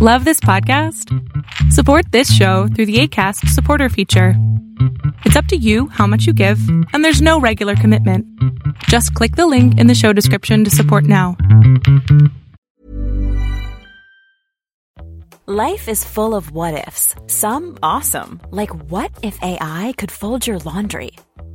Love this podcast? Support this show through the ACAST supporter feature. It's up to you how much you give, and there's no regular commitment. Just click the link in the show description to support now. Life is full of what ifs, some awesome, like what if AI could fold your laundry?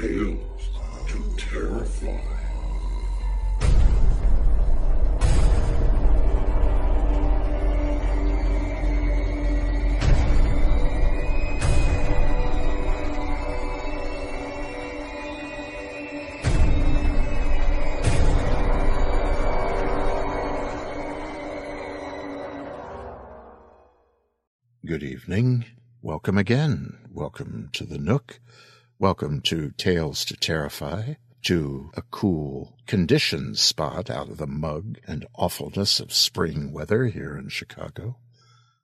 Tales to Terrify. Good evening. Welcome again. Welcome to the Nook. Welcome to Tales to Terrify, to a cool, conditioned spot out of the mug and awfulness of spring weather here in Chicago.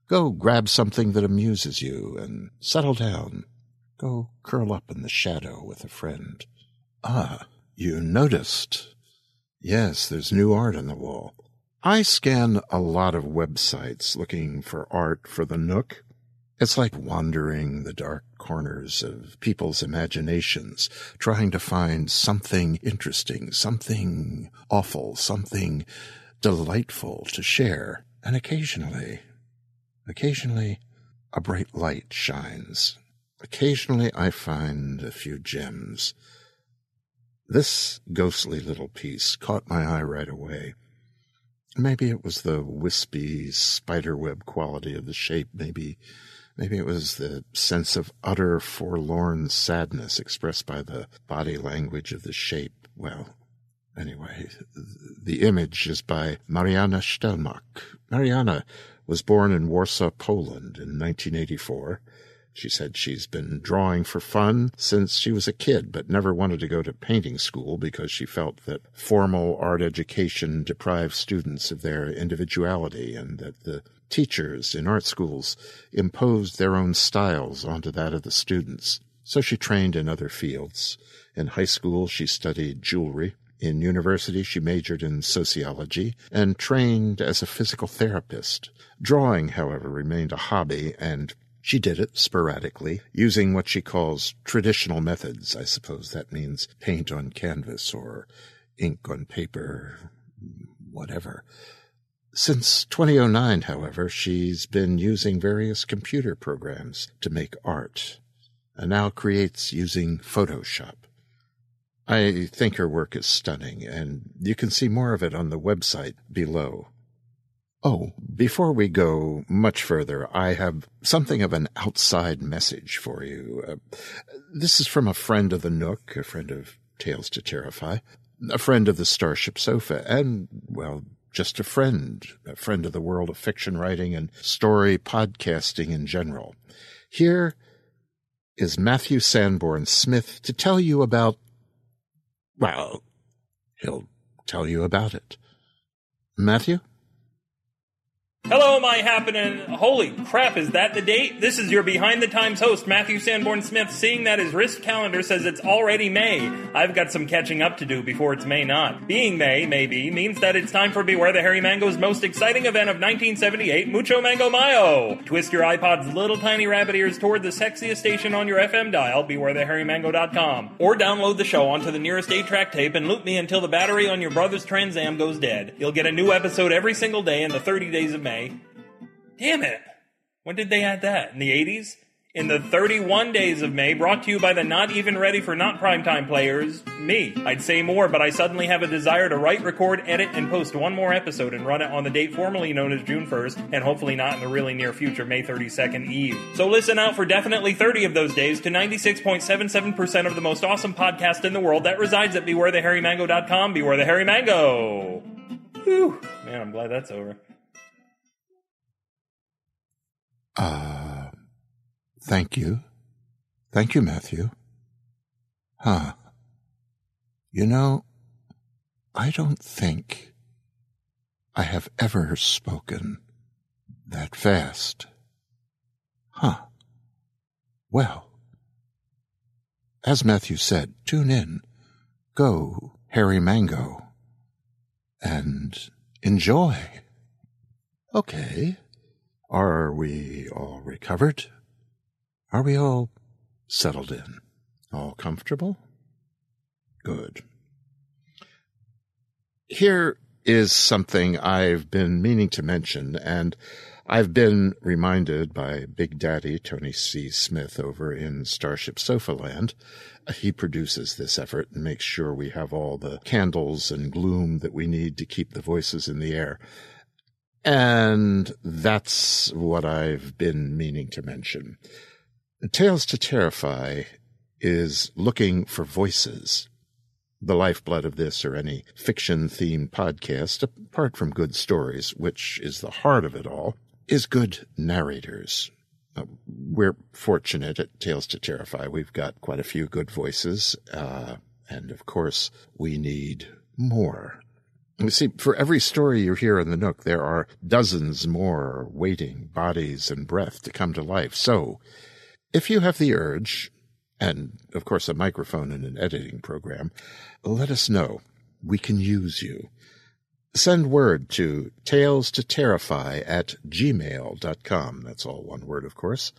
Go grab something that amuses you and settle down. Go curl up in the shadow with a friend. Ah, you noticed. Yes, there's new art on the wall. I scan a lot of websites looking for art for the Nook. It's like wandering the dark corners of people's imaginations, trying to find something interesting, something awful, something delightful to share. And occasionally, occasionally, a bright light shines. Occasionally, I find a few gems. This ghostly little piece caught my eye right away. Maybe it was the wispy spiderweb quality of the shape. Maybe, maybe it was the sense of utter forlorn sadness expressed by the body language of the shape. Well, anyway, the image is by Marianna Stelmach. Marianna was born in Warsaw, Poland in 1984. She said she's been drawing for fun since she was a kid, but never wanted to go to painting school because she felt that formal art education deprived students of their individuality and that the teachers in art schools imposed their own styles onto that of the students. So she trained in other fields. In high school, she studied jewelry. In university, she majored in sociology and trained as a physical therapist. Drawing, however, remained a hobby and she did it sporadically, using what she calls traditional methods. I suppose that means paint on canvas or ink on paper, whatever. Since 2009, however, she's been using various computer programs to make art, and now creates using Photoshop. I think her work is stunning, and you can see more of it on the website below. Oh, before we go much further, I have something of an outside message for you. Uh, this is from a friend of the Nook, a friend of Tales to Terrify, a friend of the Starship Sofa, and, well, just a friend, a friend of the world of fiction writing and story podcasting in general. Here is Matthew Sanborn Smith to tell you about, well, he'll tell you about it. Matthew? Hello, my happening. Holy crap, is that the date? This is your Behind the Times host, Matthew Sanborn Smith, seeing that his wrist calendar says it's already May. I've got some catching up to do before it's May not. Being May, maybe, means that it's time for Beware the Hairy Mango's most exciting event of 1978, Mucho Mango Mayo. Twist your iPod's little tiny rabbit ears toward the sexiest station on your FM dial, bewarethehairymango.com. Or download the show onto the nearest 8-track tape and loop me until the battery on your brother's Trans Am goes dead. You'll get a new episode every single day in the 30 days of May. Damn it! When did they add that? In the 80s? in the 31 days of May, brought to you by the not even ready for not primetime players, me. I'd say more, but I suddenly have a desire to write, record, edit, and post one more episode and run it on the date formerly known as June 1st, and hopefully not in the really near future, May 32nd Eve. So listen out for definitely 30 of those days to 96.77% of the most awesome podcast in the world that resides at bewarethehairymango.com. Beware the Hairy Mango! Whew. Man, I'm glad that's over. Uh, thank you. Thank you, Matthew. Huh. You know, I don't think I have ever spoken that fast. Huh. Well, as Matthew said, tune in, go, Hairy Mango, and enjoy. Okay. Are we all recovered? Are we all settled in? All comfortable? Good. Here is something I've been meaning to mention, and I've been reminded by Big Daddy Tony C. Smith over in Starship Sofa Land. He produces this effort and makes sure we have all the candles and gloom that we need to keep the voices in the air. And that's what I've been meaning to mention. Tales to Terrify is looking for voices. The lifeblood of this or any fiction themed podcast, apart from good stories, which is the heart of it all, is good narrators. Uh, we're fortunate at Tales to Terrify. We've got quite a few good voices. Uh, and of course, we need more. You see, for every story you hear in the Nook, there are dozens more waiting bodies and breath to come to life. So, if you have the urge, and of course a microphone and an editing program, let us know. We can use you. Send word to tales to terrify at gmail.com. That's all one word, of course.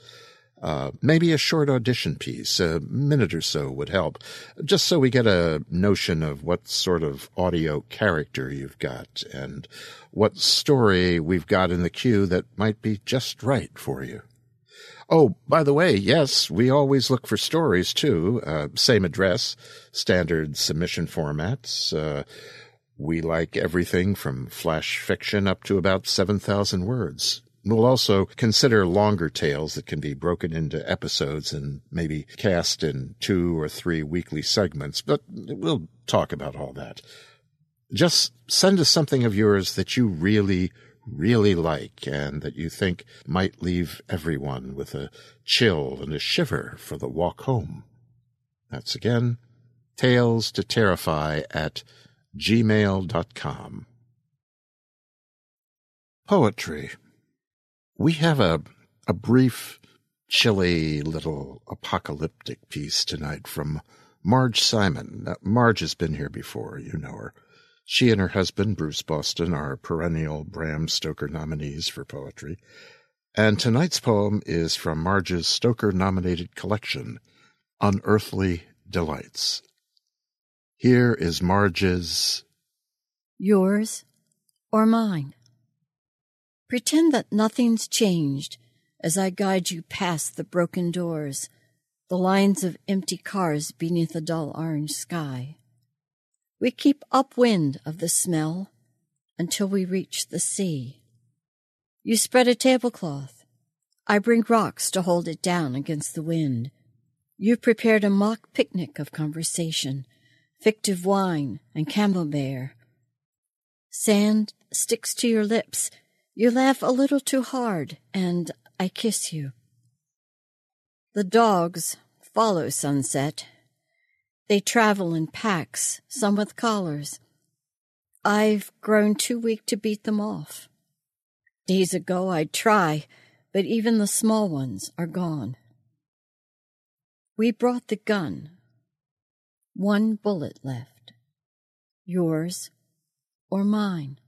Uh, maybe a short audition piece, a minute or so would help, just so we get a notion of what sort of audio character you've got and what story we've got in the queue that might be just right for you. Oh, by the way, yes, we always look for stories too. Uh, same address, standard submission formats. Uh, we like everything from flash fiction up to about 7,000 words. We'll also consider longer tales that can be broken into episodes and maybe cast in two or three weekly segments, but we'll talk about all that. Just send us something of yours that you really, really like and that you think might leave everyone with a chill and a shiver for the walk home. That's again, tales to terrify at gmail.com. Poetry. We have a, a brief, chilly little apocalyptic piece tonight from Marge Simon. Now, Marge has been here before, you know her. She and her husband, Bruce Boston, are perennial Bram Stoker nominees for poetry. And tonight's poem is from Marge's Stoker nominated collection, Unearthly Delights. Here is Marge's Yours or mine. Pretend that nothing's changed as I guide you past the broken doors, the lines of empty cars beneath a dull orange sky. We keep upwind of the smell until we reach the sea. You spread a tablecloth. I bring rocks to hold it down against the wind. You prepared a mock picnic of conversation, fictive wine and camembert. Sand sticks to your lips you laugh a little too hard, and I kiss you. The dogs follow sunset. They travel in packs, some with collars. I've grown too weak to beat them off. Days ago I'd try, but even the small ones are gone. We brought the gun. One bullet left. Yours or mine.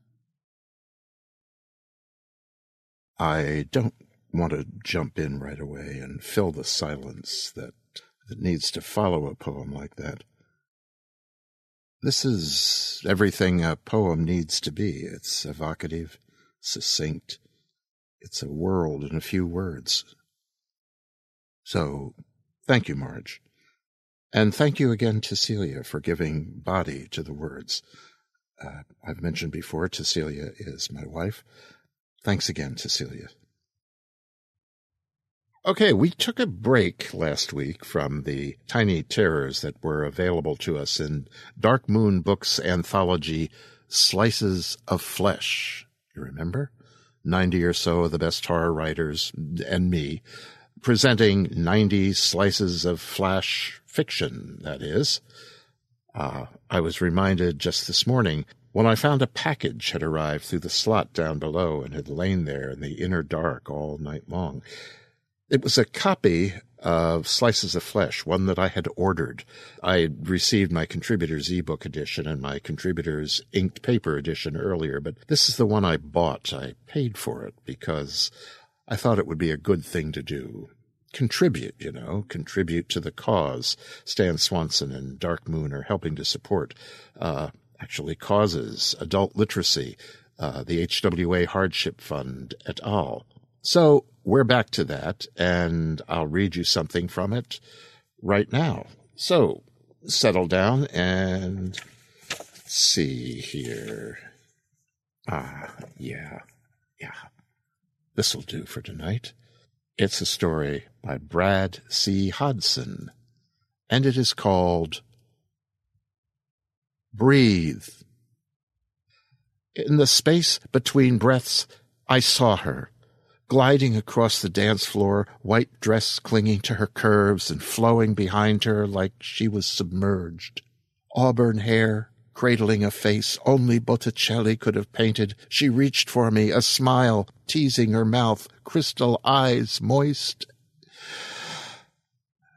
I don't want to jump in right away and fill the silence that, that needs to follow a poem like that. This is everything a poem needs to be. It's evocative, succinct. It's a world in a few words. So thank you, Marge. And thank you again to Celia for giving body to the words. Uh, I've mentioned before, Cecilia is my wife. Thanks again, Cecilia. Okay, we took a break last week from the tiny terrors that were available to us in Dark Moon Books anthology Slices of Flesh. You remember? 90 or so of the best horror writers and me presenting 90 slices of flash fiction, that is. Uh, I was reminded just this morning when I found a package had arrived through the slot down below and had lain there in the inner dark all night long. It was a copy of Slices of Flesh, one that I had ordered. I had received my contributor's ebook edition and my contributor's inked paper edition earlier, but this is the one I bought. I paid for it because I thought it would be a good thing to do. Contribute, you know, contribute to the cause. Stan Swanson and Dark Moon are helping to support, uh, actually causes, adult literacy, uh, the HWA Hardship Fund et al. So we're back to that, and I'll read you something from it right now. So settle down and see here. Ah, yeah, yeah. This'll do for tonight. It's a story by Brad C. Hodson, and it is called Breathe. In the space between breaths, I saw her gliding across the dance floor, white dress clinging to her curves and flowing behind her like she was submerged. Auburn hair, cradling a face only Botticelli could have painted, she reached for me, a smile teasing her mouth, crystal eyes moist.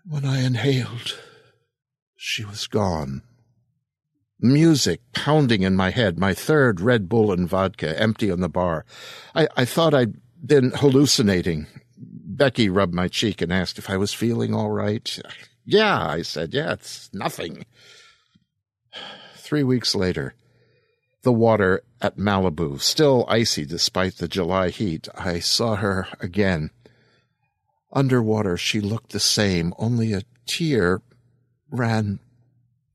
When I inhaled, she was gone. Music pounding in my head, my third Red Bull and vodka empty on the bar. I, I thought I'd been hallucinating. Becky rubbed my cheek and asked if I was feeling all right. Yeah, I said, yeah, it's nothing. Three weeks later, the water at Malibu, still icy despite the July heat, I saw her again. Underwater, she looked the same, only a tear ran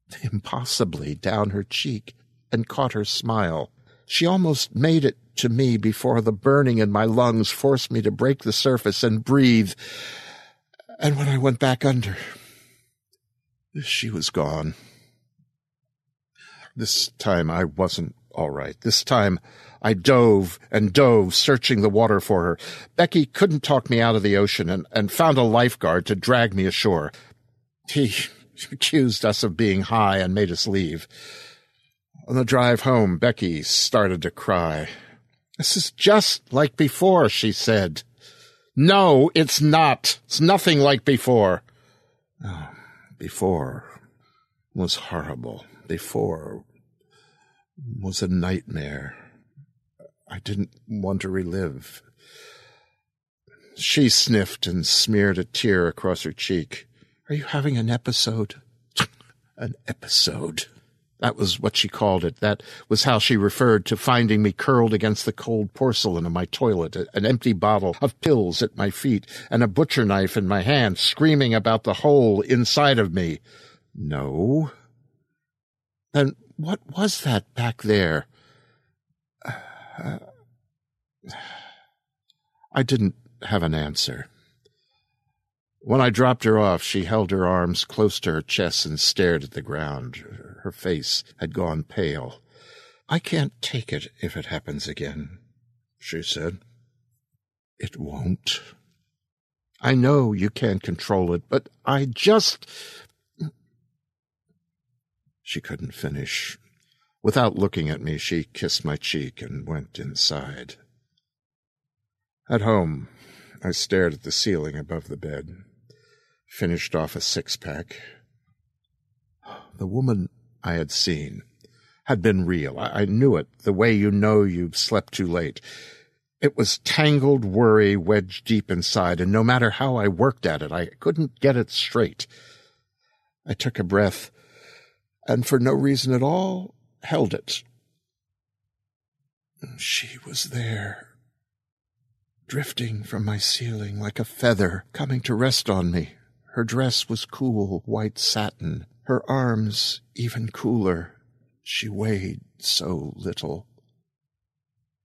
impossibly down her cheek and caught her smile. She almost made it to me before the burning in my lungs forced me to break the surface and breathe. And when I went back under, she was gone. This time I wasn't all right. This time I dove and dove, searching the water for her. Becky couldn't talk me out of the ocean and, and found a lifeguard to drag me ashore. He accused us of being high and made us leave. On the drive home, Becky started to cry. This is just like before, she said. No, it's not. It's nothing like before. Oh, before was horrible. Before was a nightmare. I didn't want to relive. She sniffed and smeared a tear across her cheek. Are you having an episode? an episode. That was what she called it. That was how she referred to finding me curled against the cold porcelain of my toilet, an empty bottle of pills at my feet, and a butcher knife in my hand, screaming about the hole inside of me. No. Then what was that back there? Uh, I didn't have an answer. When I dropped her off, she held her arms close to her chest and stared at the ground. Her face had gone pale. I can't take it if it happens again, she said. It won't. I know you can't control it, but I just. She couldn't finish. Without looking at me, she kissed my cheek and went inside. At home, I stared at the ceiling above the bed finished off a six pack. The woman I had seen had been real. I, I knew it, the way you know you've slept too late. It was tangled worry wedged deep inside, and no matter how I worked at it, I couldn't get it straight. I took a breath, and for no reason at all, held it. She was there. drifting from my ceiling like a feather coming to rest on me. Her dress was cool white satin, her arms even cooler. She weighed so little.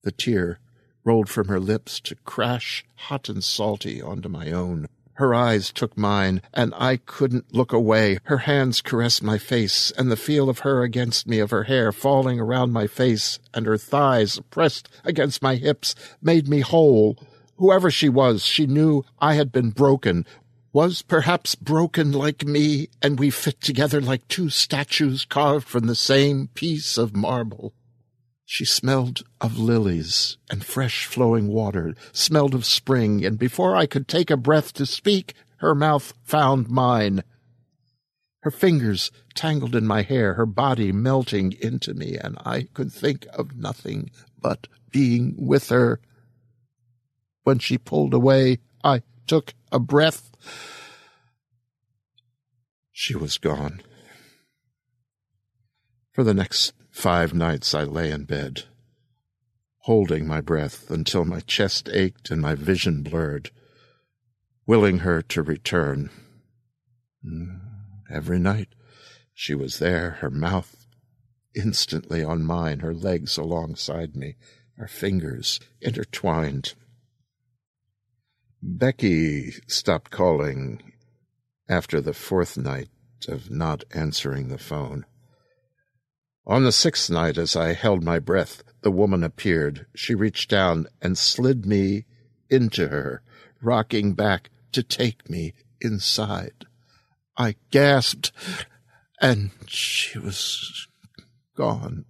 The tear rolled from her lips to crash hot and salty onto my own. Her eyes took mine, and I couldn't look away. Her hands caressed my face, and the feel of her against me, of her hair falling around my face, and her thighs pressed against my hips, made me whole. Whoever she was, she knew I had been broken, was perhaps broken like me, and we fit together like two statues carved from the same piece of marble. She smelled of lilies and fresh flowing water, smelled of spring, and before I could take a breath to speak, her mouth found mine. Her fingers tangled in my hair, her body melting into me, and I could think of nothing but being with her. When she pulled away, I took a breath. She was gone. For the next Five nights I lay in bed, holding my breath until my chest ached and my vision blurred, willing her to return. Mm, every night she was there, her mouth instantly on mine, her legs alongside me, our fingers intertwined. Becky stopped calling after the fourth night of not answering the phone. On the sixth night, as I held my breath, the woman appeared. She reached down and slid me into her, rocking back to take me inside. I gasped, and she was gone.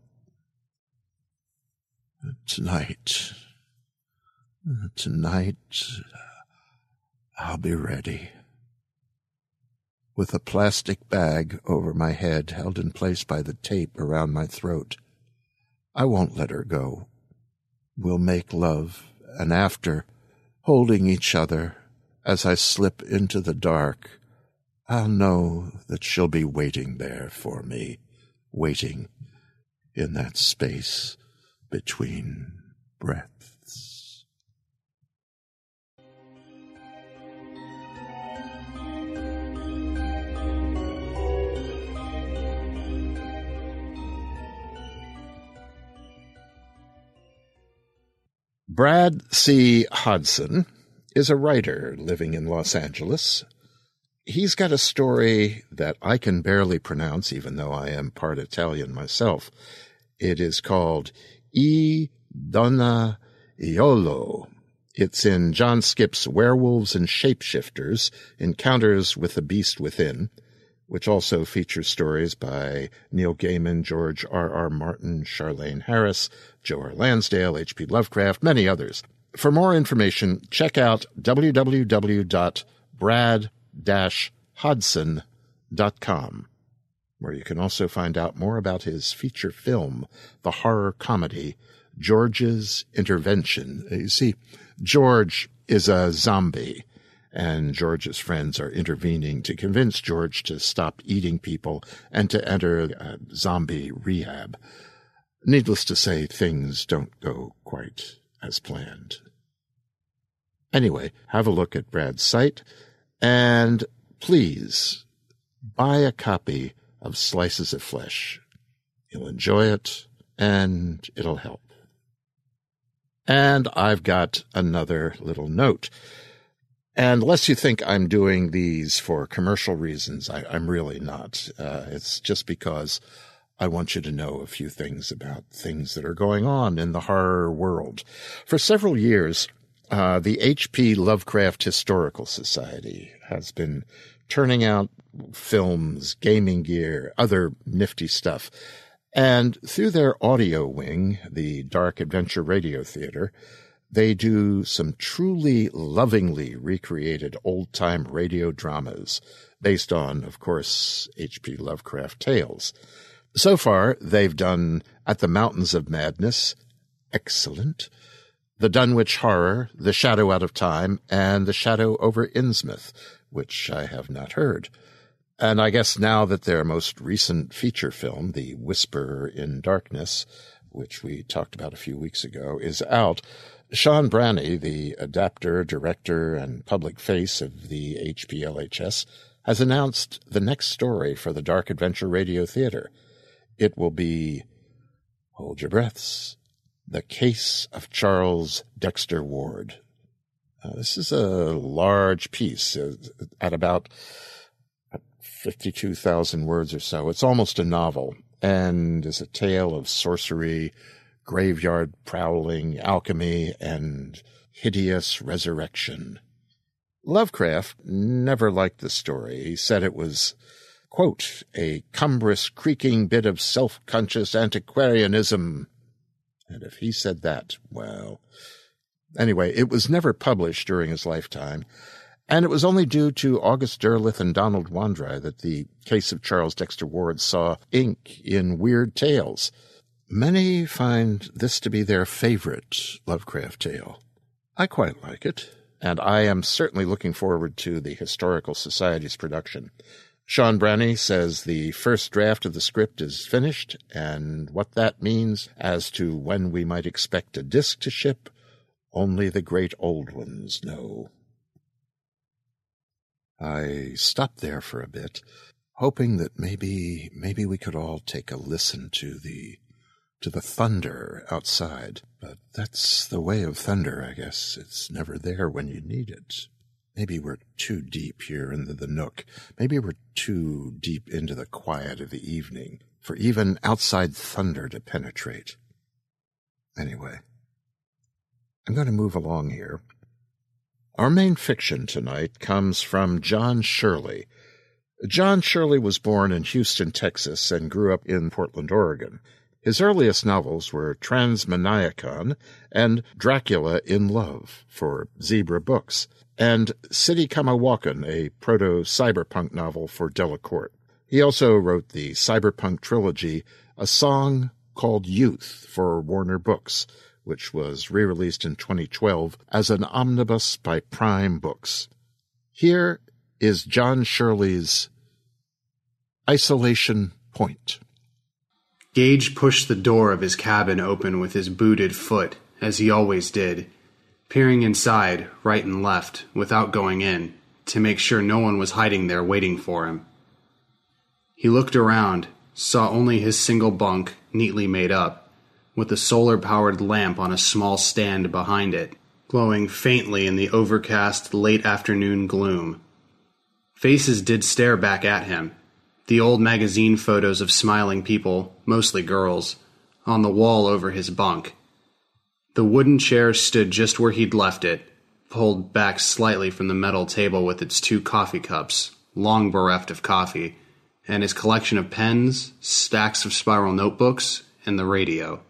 Tonight, tonight, I'll be ready with a plastic bag over my head held in place by the tape around my throat. I won't let her go. We'll make love, and after, holding each other, as I slip into the dark, I'll know that she'll be waiting there for me, waiting in that space between breaths. Brad C. Hodson is a writer living in Los Angeles. He's got a story that I can barely pronounce, even though I am part Italian myself. It is called E Donna Iolo. It's in John Skipp's Werewolves and Shapeshifters Encounters with the Beast Within, which also features stories by Neil Gaiman, George R. R. Martin, Charlaine Harris, Joe R. Lansdale, H.P. Lovecraft, many others. For more information, check out www.brad-hodson.com, where you can also find out more about his feature film, the horror comedy George's Intervention. You see, George is a zombie and George's friends are intervening to convince George to stop eating people and to enter zombie rehab. Needless to say, things don't go quite as planned. Anyway, have a look at Brad's site and please buy a copy of Slices of Flesh. You'll enjoy it and it'll help. And I've got another little note. And lest you think I'm doing these for commercial reasons, I, am really not. Uh, it's just because I want you to know a few things about things that are going on in the horror world. For several years, uh, the H.P. Lovecraft Historical Society has been turning out films, gaming gear, other nifty stuff. And through their audio wing, the Dark Adventure Radio Theater, they do some truly lovingly recreated old time radio dramas based on, of course, H.P. Lovecraft tales. So far, they've done At the Mountains of Madness, excellent, The Dunwich Horror, The Shadow Out of Time, and The Shadow over Innsmouth, which I have not heard. And I guess now that their most recent feature film, The Whisper in Darkness, which we talked about a few weeks ago, is out, Sean Branney, the adapter, director, and public face of the HPLHS, has announced the next story for the Dark Adventure Radio Theater. It will be, hold your breaths, The Case of Charles Dexter Ward. Uh, this is a large piece uh, at about 52,000 words or so. It's almost a novel and is a tale of sorcery, graveyard prowling, alchemy, and hideous resurrection. Lovecraft never liked the story. He said it was, quote, a cumbrous, creaking bit of self-conscious antiquarianism. And if he said that, well, anyway, it was never published during his lifetime. And it was only due to August Derleth and Donald Wandrei that the case of Charles Dexter Ward saw ink in Weird Tales. Many find this to be their favorite Lovecraft tale. I quite like it and I am certainly looking forward to the Historical Society's production. Sean Branney says the first draft of the script is finished, and what that means as to when we might expect a disc to ship, only the great old ones know. I stopped there for a bit, hoping that maybe maybe we could all take a listen to the to the thunder outside. But that's the way of thunder, I guess. It's never there when you need it. Maybe we're too deep here into the nook. Maybe we're too deep into the quiet of the evening for even outside thunder to penetrate. Anyway, I'm going to move along here. Our main fiction tonight comes from John Shirley. John Shirley was born in Houston, Texas, and grew up in Portland, Oregon. His earliest novels were Transmaniacon and Dracula in Love for Zebra Books, and City Come A-Walkin', a proto cyberpunk novel for Delacorte. He also wrote the cyberpunk trilogy A Song Called Youth for Warner Books, which was re released in 2012 as an omnibus by Prime Books. Here is John Shirley's Isolation Point. Gage pushed the door of his cabin open with his booted foot, as he always did, peering inside, right and left, without going in, to make sure no one was hiding there waiting for him. He looked around, saw only his single bunk, neatly made up, with a solar powered lamp on a small stand behind it, glowing faintly in the overcast late afternoon gloom. Faces did stare back at him, the old magazine photos of smiling people, mostly girls, on the wall over his bunk. The wooden chair stood just where he'd left it, pulled back slightly from the metal table with its two coffee cups, long bereft of coffee, and his collection of pens, stacks of spiral notebooks, and the radio.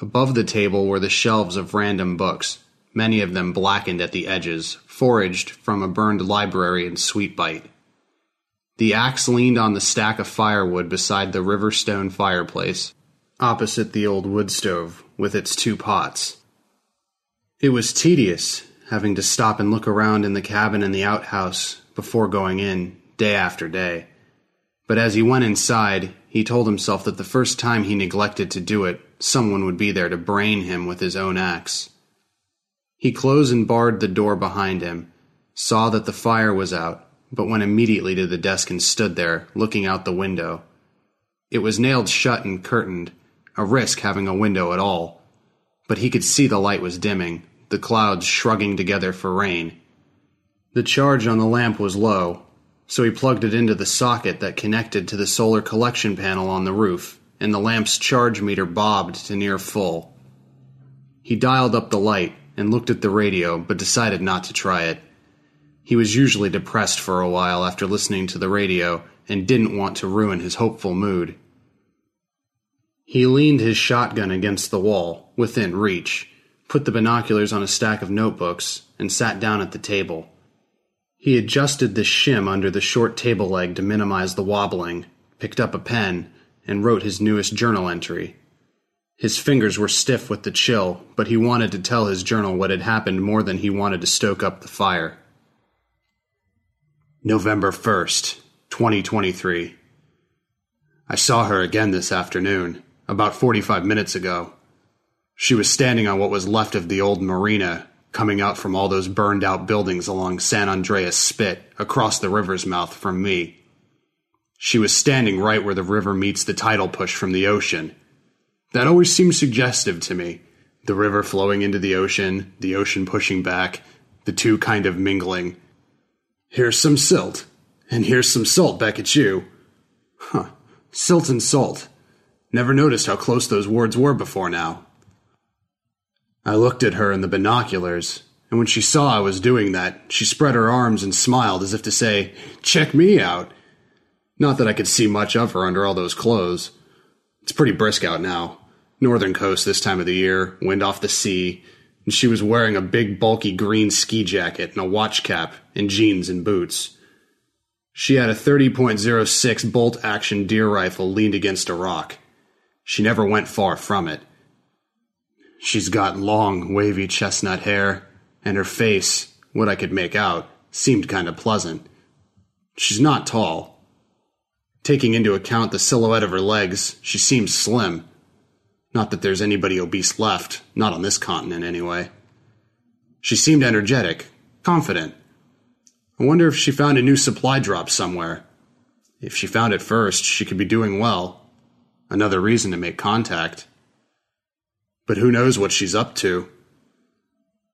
Above the table were the shelves of random books, many of them blackened at the edges, foraged from a burned library in Sweetbite. The axe leaned on the stack of firewood beside the Riverstone fireplace, opposite the old wood stove with its two pots. It was tedious having to stop and look around in the cabin and the outhouse before going in, day after day. But as he went inside, he told himself that the first time he neglected to do it, someone would be there to brain him with his own axe. He closed and barred the door behind him, saw that the fire was out, but went immediately to the desk and stood there, looking out the window. It was nailed shut and curtained, a risk having a window at all. But he could see the light was dimming, the clouds shrugging together for rain. The charge on the lamp was low, so he plugged it into the socket that connected to the solar collection panel on the roof, and the lamp's charge meter bobbed to near full. He dialed up the light and looked at the radio, but decided not to try it. He was usually depressed for a while after listening to the radio and didn't want to ruin his hopeful mood. He leaned his shotgun against the wall, within reach, put the binoculars on a stack of notebooks, and sat down at the table. He adjusted the shim under the short table leg to minimize the wobbling, picked up a pen, and wrote his newest journal entry. His fingers were stiff with the chill, but he wanted to tell his journal what had happened more than he wanted to stoke up the fire. November 1st, 2023. I saw her again this afternoon, about 45 minutes ago. She was standing on what was left of the old marina, coming out from all those burned out buildings along San Andreas Spit, across the river's mouth from me. She was standing right where the river meets the tidal push from the ocean. That always seemed suggestive to me. The river flowing into the ocean, the ocean pushing back, the two kind of mingling. Here's some silt, and here's some salt back at you. Huh, silt and salt. Never noticed how close those words were before now. I looked at her in the binoculars, and when she saw I was doing that, she spread her arms and smiled as if to say, Check me out. Not that I could see much of her under all those clothes. It's pretty brisk out now. Northern coast this time of the year, wind off the sea, and she was wearing a big bulky green ski jacket and a watch cap and jeans and boots. She had a 30.06 bolt action deer rifle leaned against a rock. She never went far from it. She's got long, wavy chestnut hair, and her face, what I could make out, seemed kind of pleasant. She's not tall. Taking into account the silhouette of her legs, she seems slim. Not that there's anybody obese left, not on this continent anyway. She seemed energetic, confident. I wonder if she found a new supply drop somewhere. If she found it first, she could be doing well. Another reason to make contact. But who knows what she's up to?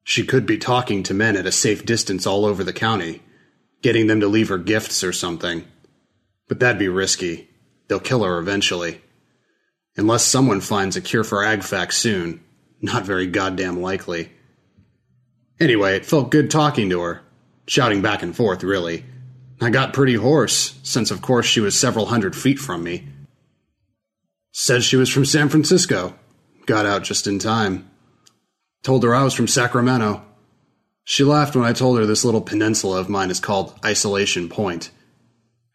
She could be talking to men at a safe distance all over the county, getting them to leave her gifts or something. But that'd be risky. They'll kill her eventually. Unless someone finds a cure for Agfax soon. Not very goddamn likely. Anyway, it felt good talking to her. Shouting back and forth, really. I got pretty hoarse, since of course she was several hundred feet from me. Said she was from San Francisco, Got out just in time. Told her I was from Sacramento. She laughed when I told her this little peninsula of mine is called Isolation Point.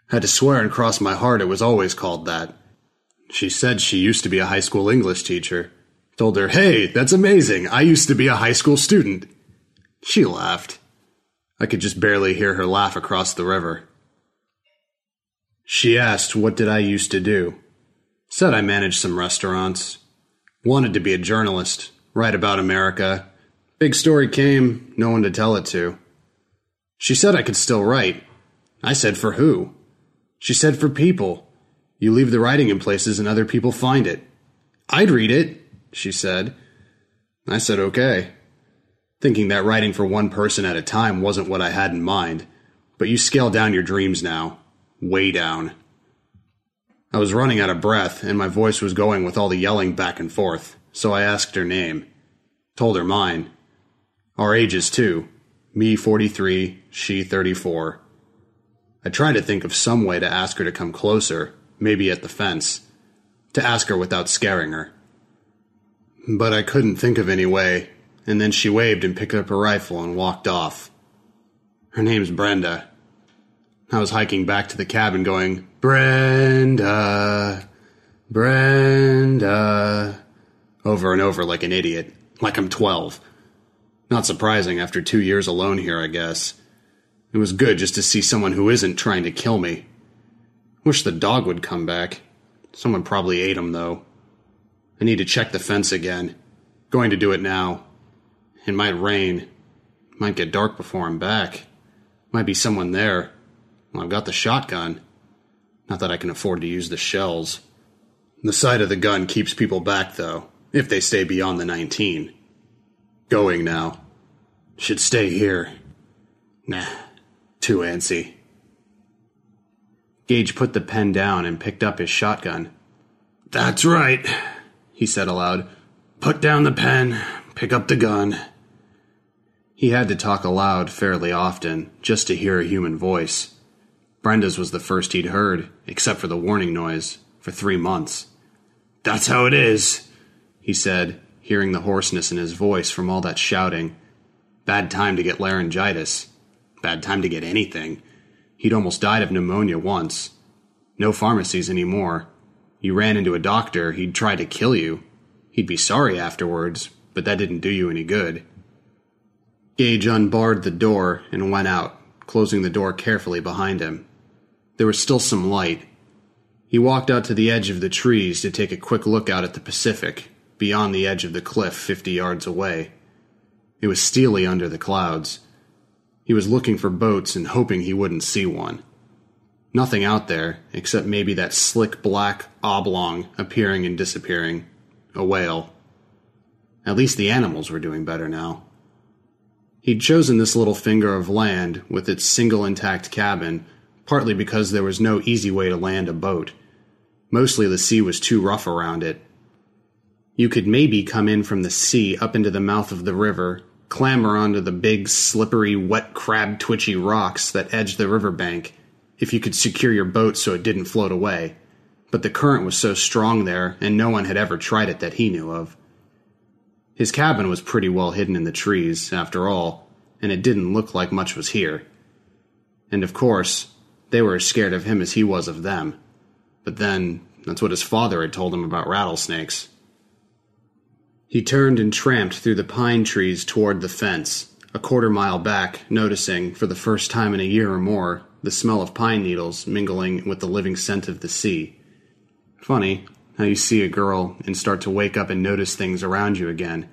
Had to swear and cross my heart it was always called that. She said she used to be a high school English teacher. Told her, hey, that's amazing. I used to be a high school student. She laughed. I could just barely hear her laugh across the river. She asked what did I used to do. Said I managed some restaurants. Wanted to be a journalist, write about America. Big story came, no one to tell it to. She said I could still write. I said for who? She said for people. You leave the writing in places and other people find it. I'd read it, she said. I said okay. Thinking that writing for one person at a time wasn't what I had in mind, but you scale down your dreams now. Way down. I was running out of breath, and my voice was going with all the yelling back and forth, so I asked her name. Told her mine. Our ages, too. Me 43, she 34. I tried to think of some way to ask her to come closer, maybe at the fence. To ask her without scaring her. But I couldn't think of any way, and then she waved and picked up her rifle and walked off. Her name's Brenda. I was hiking back to the cabin going, Brenda, Brenda, over and over like an idiot, like I'm 12. Not surprising after two years alone here, I guess. It was good just to see someone who isn't trying to kill me. Wish the dog would come back. Someone probably ate him, though. I need to check the fence again. Going to do it now. It might rain. Might get dark before I'm back. Might be someone there. Well, I've got the shotgun. Not that I can afford to use the shells. The sight of the gun keeps people back, though, if they stay beyond the 19. Going now. Should stay here. Nah, too antsy. Gage put the pen down and picked up his shotgun. That's right, he said aloud. Put down the pen, pick up the gun. He had to talk aloud fairly often just to hear a human voice. Brenda's was the first he'd heard, except for the warning noise, for three months. That's how it is, he said, hearing the hoarseness in his voice from all that shouting. Bad time to get laryngitis. Bad time to get anything. He'd almost died of pneumonia once. No pharmacies anymore. You ran into a doctor, he'd try to kill you. He'd be sorry afterwards, but that didn't do you any good. Gage unbarred the door and went out, closing the door carefully behind him. There was still some light. He walked out to the edge of the trees to take a quick look out at the Pacific, beyond the edge of the cliff fifty yards away. It was steely under the clouds. He was looking for boats and hoping he wouldn't see one. Nothing out there, except maybe that slick black oblong appearing and disappearing. A whale. At least the animals were doing better now. He'd chosen this little finger of land with its single intact cabin, partly because there was no easy way to land a boat. Mostly the sea was too rough around it. You could maybe come in from the sea up into the mouth of the river, clamber onto the big, slippery, wet crab twitchy rocks that edged the riverbank, if you could secure your boat so it didn't float away. But the current was so strong there, and no one had ever tried it that he knew of. His cabin was pretty well hidden in the trees, after all, and it didn't look like much was here. And of course, they were as scared of him as he was of them. But then, that's what his father had told him about rattlesnakes. He turned and tramped through the pine trees toward the fence, a quarter mile back, noticing, for the first time in a year or more, the smell of pine needles mingling with the living scent of the sea. Funny, how you see a girl and start to wake up and notice things around you again,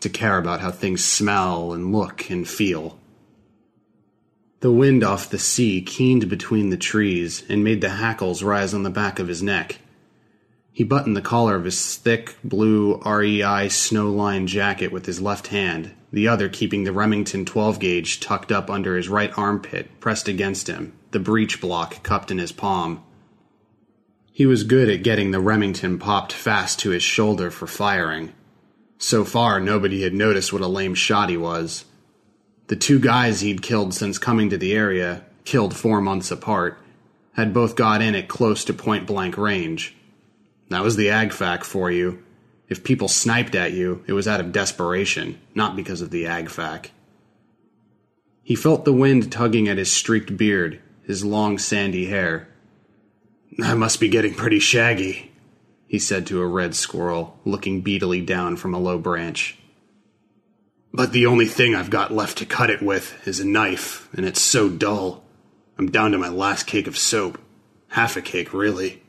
to care about how things smell and look and feel. The wind off the sea keened between the trees and made the hackles rise on the back of his neck. He buttoned the collar of his thick blue REI snow snowline jacket with his left hand, the other keeping the Remington 12 gauge tucked up under his right armpit, pressed against him, the breech block cupped in his palm. He was good at getting the Remington popped fast to his shoulder for firing. So far, nobody had noticed what a lame shot he was. The two guys he'd killed since coming to the area, killed four months apart, had both got in at close to point blank range. That was the AgFac for you. If people sniped at you, it was out of desperation, not because of the AgFac. He felt the wind tugging at his streaked beard, his long sandy hair. I must be getting pretty shaggy, he said to a red squirrel, looking beadily down from a low branch. But the only thing I've got left to cut it with is a knife, and it's so dull. I'm down to my last cake of soap. Half a cake, really.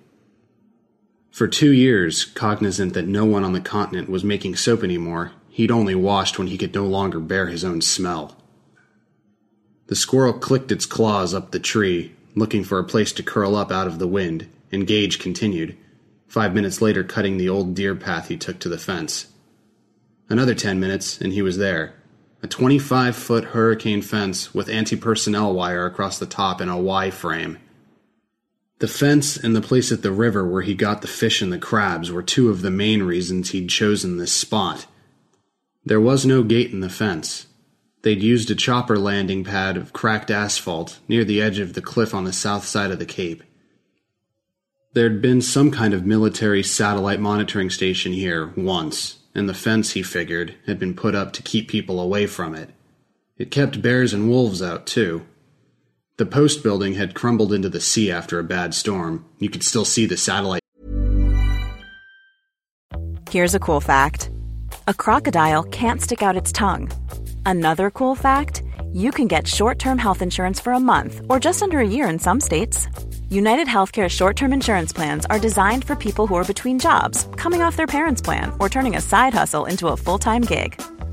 For two years, cognizant that no one on the continent was making soap anymore, he'd only washed when he could no longer bear his own smell. The squirrel clicked its claws up the tree, looking for a place to curl up out of the wind, and Gage continued, five minutes later cutting the old deer path he took to the fence. Another ten minutes, and he was there. A 25 foot hurricane fence with anti personnel wire across the top in a Y frame. The fence and the place at the river where he got the fish and the crabs were two of the main reasons he'd chosen this spot. There was no gate in the fence, They'd used a chopper landing pad of cracked asphalt near the edge of the cliff on the south side of the cape. There'd been some kind of military satellite monitoring station here once, and the fence, he figured, had been put up to keep people away from it. It kept bears and wolves out, too. The post building had crumbled into the sea after a bad storm. You could still see the satellite. Here's a cool fact a crocodile can't stick out its tongue. Another cool fact you can get short term health insurance for a month or just under a year in some states. United Healthcare short term insurance plans are designed for people who are between jobs, coming off their parents' plan, or turning a side hustle into a full time gig.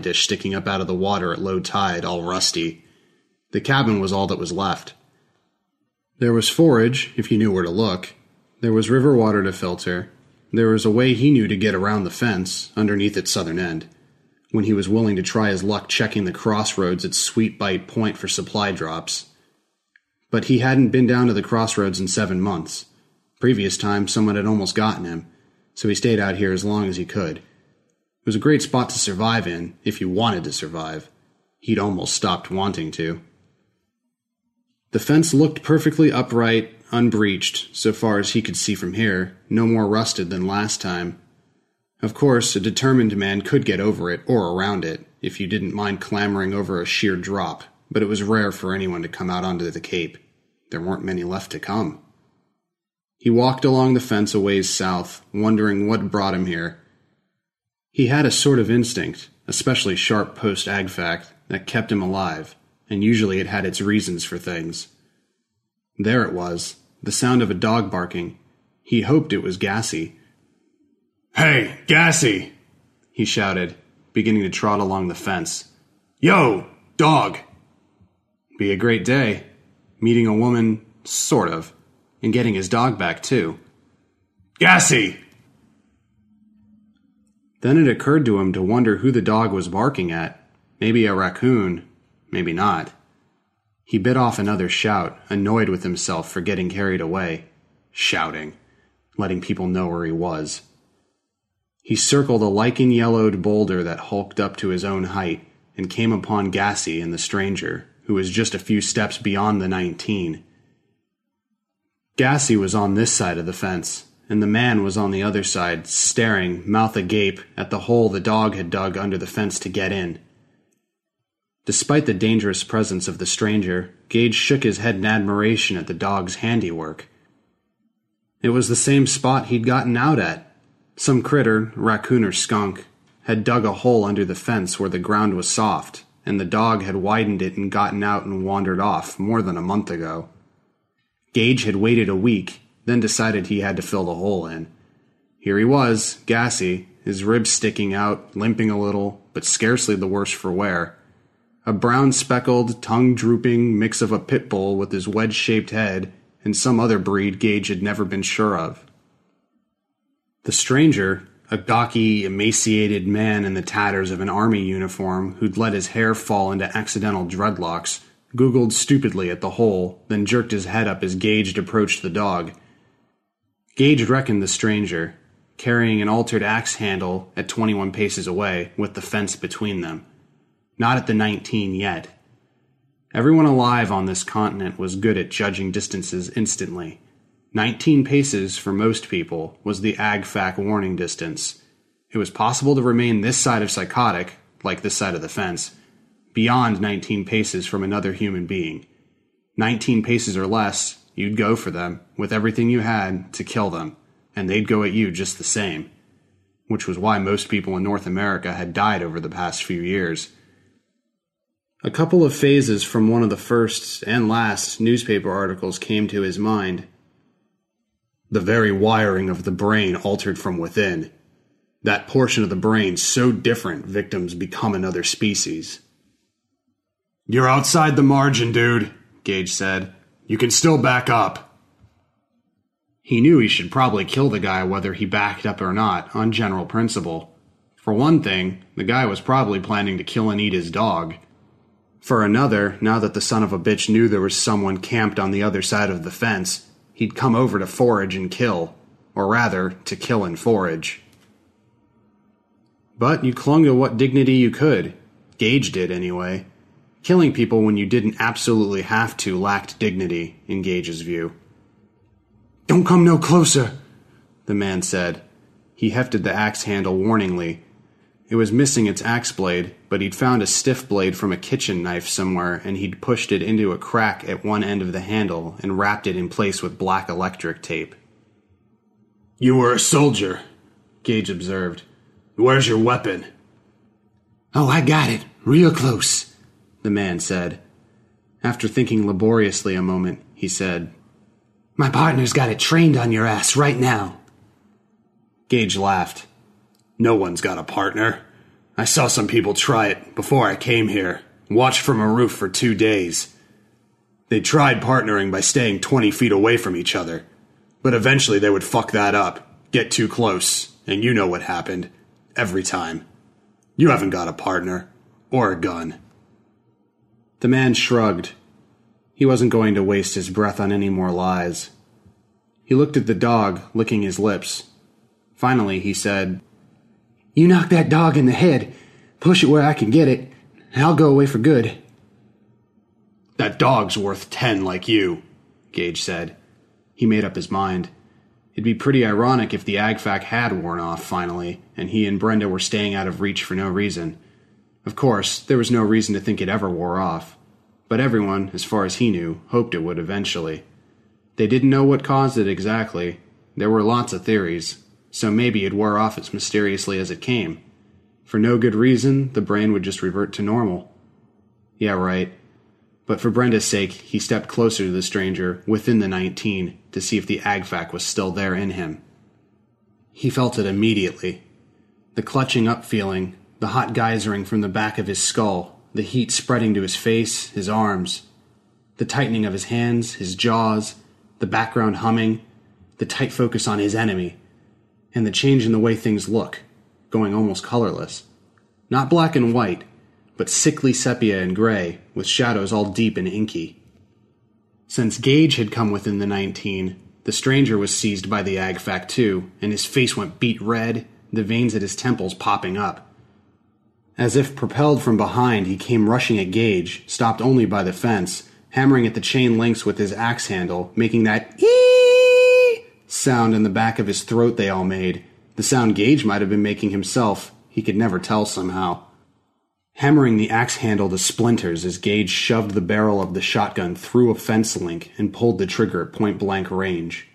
Dish sticking up out of the water at low tide, all rusty. The cabin was all that was left. There was forage, if you knew where to look. There was river water to filter. There was a way he knew to get around the fence, underneath its southern end, when he was willing to try his luck checking the crossroads at Sweet Bite Point for supply drops. But he hadn't been down to the crossroads in seven months. Previous time, someone had almost gotten him, so he stayed out here as long as he could. It was a great spot to survive in, if you wanted to survive. He'd almost stopped wanting to. The fence looked perfectly upright, unbreached, so far as he could see from here, no more rusted than last time. Of course, a determined man could get over it or around it, if you didn't mind clambering over a sheer drop, but it was rare for anyone to come out onto the cape. There weren't many left to come. He walked along the fence a ways south, wondering what brought him here. He had a sort of instinct, especially sharp post agfac, that kept him alive and usually it had its reasons for things. There it was, the sound of a dog barking. He hoped it was Gassy. Hey, Gassy! he shouted, beginning to trot along the fence. Yo, dog! Be a great day. Meeting a woman, sort of, and getting his dog back, too. Gassy! Then it occurred to him to wonder who the dog was barking at. Maybe a raccoon, Maybe not. He bit off another shout, annoyed with himself for getting carried away. Shouting, letting people know where he was. He circled a lichen yellowed boulder that hulked up to his own height and came upon Gassy and the stranger, who was just a few steps beyond the nineteen. Gassy was on this side of the fence, and the man was on the other side, staring, mouth agape, at the hole the dog had dug under the fence to get in. Despite the dangerous presence of the stranger, Gage shook his head in admiration at the dog's handiwork. It was the same spot he'd gotten out at. Some critter, raccoon or skunk, had dug a hole under the fence where the ground was soft, and the dog had widened it and gotten out and wandered off more than a month ago. Gage had waited a week, then decided he had to fill the hole in. Here he was, gassy, his ribs sticking out, limping a little, but scarcely the worse for wear a brown speckled, tongue drooping mix of a pit bull with his wedge shaped head and some other breed Gage had never been sure of. The stranger, a gawky, emaciated man in the tatters of an army uniform who'd let his hair fall into accidental dreadlocks, googled stupidly at the hole, then jerked his head up as Gage approached the dog. Gage reckoned the stranger, carrying an altered axe handle at 21 paces away, with the fence between them. Not at the 19 yet. Everyone alive on this continent was good at judging distances instantly. 19 paces for most people was the AgFac warning distance. It was possible to remain this side of psychotic, like this side of the fence, beyond 19 paces from another human being. 19 paces or less, you'd go for them with everything you had to kill them, and they'd go at you just the same. Which was why most people in North America had died over the past few years. A couple of phases from one of the first and last newspaper articles came to his mind. The very wiring of the brain altered from within. That portion of the brain so different victims become another species. You're outside the margin, dude, Gage said. You can still back up. He knew he should probably kill the guy whether he backed up or not, on general principle. For one thing, the guy was probably planning to kill and eat his dog. For another, now that the son of a bitch knew there was someone camped on the other side of the fence, he'd come over to forage and kill. Or rather, to kill and forage. But you clung to what dignity you could. Gage did, anyway. Killing people when you didn't absolutely have to lacked dignity, in Gage's view. Don't come no closer, the man said. He hefted the axe handle warningly. It was missing its axe blade, but he'd found a stiff blade from a kitchen knife somewhere and he'd pushed it into a crack at one end of the handle and wrapped it in place with black electric tape. You were a soldier, Gage observed. Where's your weapon? Oh, I got it, real close, the man said. After thinking laboriously a moment, he said, My partner's got it trained on your ass right now. Gage laughed. No one's got a partner. I saw some people try it before I came here, watched from a roof for two days. They tried partnering by staying 20 feet away from each other, but eventually they would fuck that up, get too close, and you know what happened. Every time. You haven't got a partner, or a gun. The man shrugged. He wasn't going to waste his breath on any more lies. He looked at the dog, licking his lips. Finally, he said, you knock that dog in the head, push it where I can get it, and I'll go away for good. That dog's worth ten like you, Gage said. He made up his mind. It'd be pretty ironic if the AgFac had worn off finally, and he and Brenda were staying out of reach for no reason. Of course, there was no reason to think it ever wore off. But everyone, as far as he knew, hoped it would eventually. They didn't know what caused it exactly. There were lots of theories, so maybe it wore off as mysteriously as it came. For no good reason, the brain would just revert to normal. Yeah, right. But for Brenda's sake, he stepped closer to the stranger within the 19 to see if the AgFac was still there in him. He felt it immediately. The clutching up feeling, the hot geysering from the back of his skull, the heat spreading to his face, his arms, the tightening of his hands, his jaws, the background humming, the tight focus on his enemy, and the change in the way things look, going almost colorless. Not black and white, but sickly sepia and gray, with shadows all deep and inky. Since Gage had come within the 19, the stranger was seized by the AgFac too, and his face went beet red, the veins at his temples popping up. As if propelled from behind, he came rushing at Gage, stopped only by the fence, hammering at the chain links with his axe handle, making that ee sound in the back of his throat they all made. The sound Gage might have been making himself. He could never tell somehow. Hammering the axe handle to splinters as Gage shoved the barrel of the shotgun through a fence link and pulled the trigger at point blank range.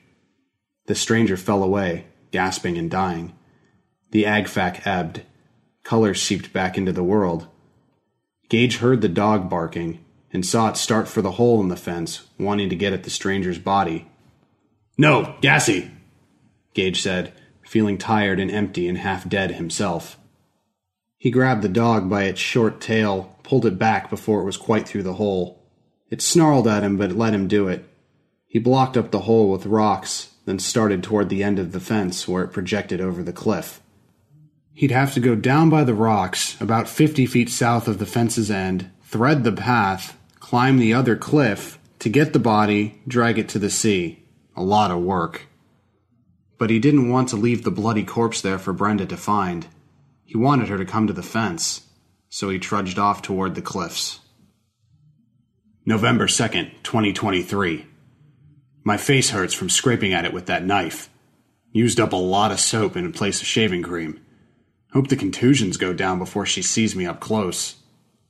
The stranger fell away, gasping and dying. The AgFac ebbed. Color seeped back into the world. Gage heard the dog barking and saw it start for the hole in the fence, wanting to get at the stranger's body. No, Gassy, Gage said, feeling tired and empty and half dead himself. He grabbed the dog by its short tail, pulled it back before it was quite through the hole. It snarled at him, but let him do it. He blocked up the hole with rocks, then started toward the end of the fence where it projected over the cliff. He'd have to go down by the rocks, about fifty feet south of the fence's end, thread the path, climb the other cliff, to get the body, drag it to the sea. A lot of work. But he didn't want to leave the bloody corpse there for Brenda to find. He wanted her to come to the fence, so he trudged off toward the cliffs. November 2nd, 2023. My face hurts from scraping at it with that knife. Used up a lot of soap in place of shaving cream. Hope the contusions go down before she sees me up close.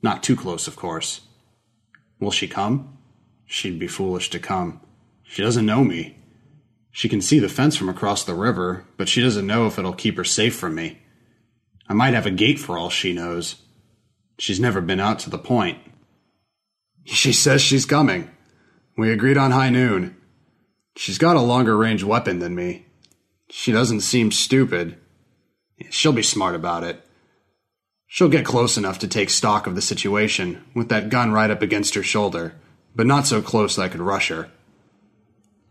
Not too close, of course. Will she come? She'd be foolish to come. She doesn't know me. She can see the fence from across the river, but she doesn't know if it'll keep her safe from me. I might have a gate for all she knows. She's never been out to the point. She says she's coming. We agreed on high noon. She's got a longer range weapon than me. She doesn't seem stupid. She'll be smart about it. She'll get close enough to take stock of the situation, with that gun right up against her shoulder, but not so close that I could rush her.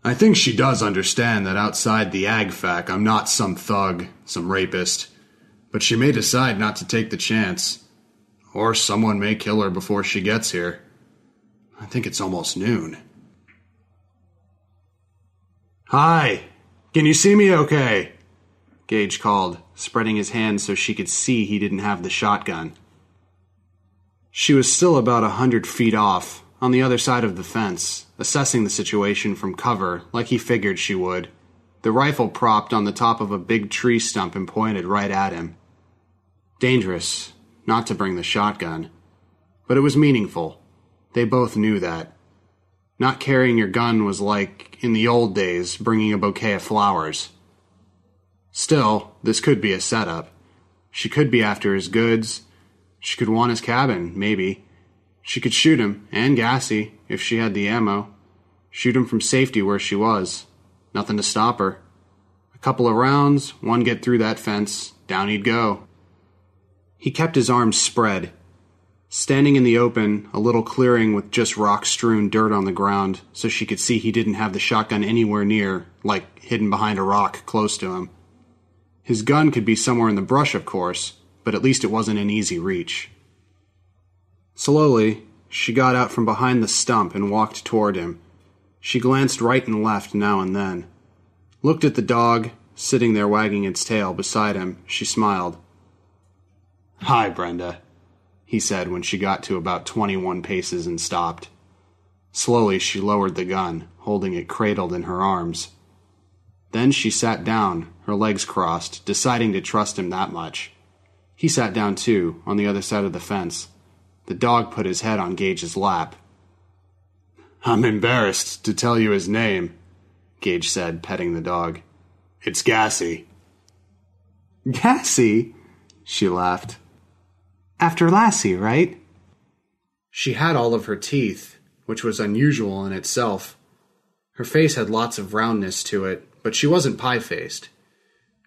I think she does understand that outside the AgFac, I'm not some thug, some rapist. But she may decide not to take the chance. Or someone may kill her before she gets here. I think it's almost noon. Hi! Can you see me okay? Gage called, spreading his hands so she could see he didn't have the shotgun. She was still about a hundred feet off, on the other side of the fence, assessing the situation from cover like he figured she would, the rifle propped on the top of a big tree stump and pointed right at him. Dangerous not to bring the shotgun. But it was meaningful. They both knew that. Not carrying your gun was like, in the old days, bringing a bouquet of flowers. Still, this could be a setup. She could be after his goods. She could want his cabin, maybe. She could shoot him, and Gassy, if she had the ammo. Shoot him from safety where she was. Nothing to stop her. A couple of rounds, one get through that fence, down he'd go. He kept his arms spread. Standing in the open, a little clearing with just rock strewn dirt on the ground, so she could see he didn't have the shotgun anywhere near, like hidden behind a rock close to him. His gun could be somewhere in the brush, of course, but at least it wasn't in easy reach. Slowly, she got out from behind the stump and walked toward him. She glanced right and left now and then. Looked at the dog, sitting there wagging its tail beside him. She smiled. Hi, Brenda, he said when she got to about 21 paces and stopped. Slowly, she lowered the gun, holding it cradled in her arms. Then she sat down, her legs crossed, deciding to trust him that much. He sat down too, on the other side of the fence. The dog put his head on Gage's lap. I'm embarrassed to tell you his name, Gage said, petting the dog. It's Gassy. Gassy? She laughed. After Lassie, right? She had all of her teeth, which was unusual in itself. Her face had lots of roundness to it, but she wasn't pie faced.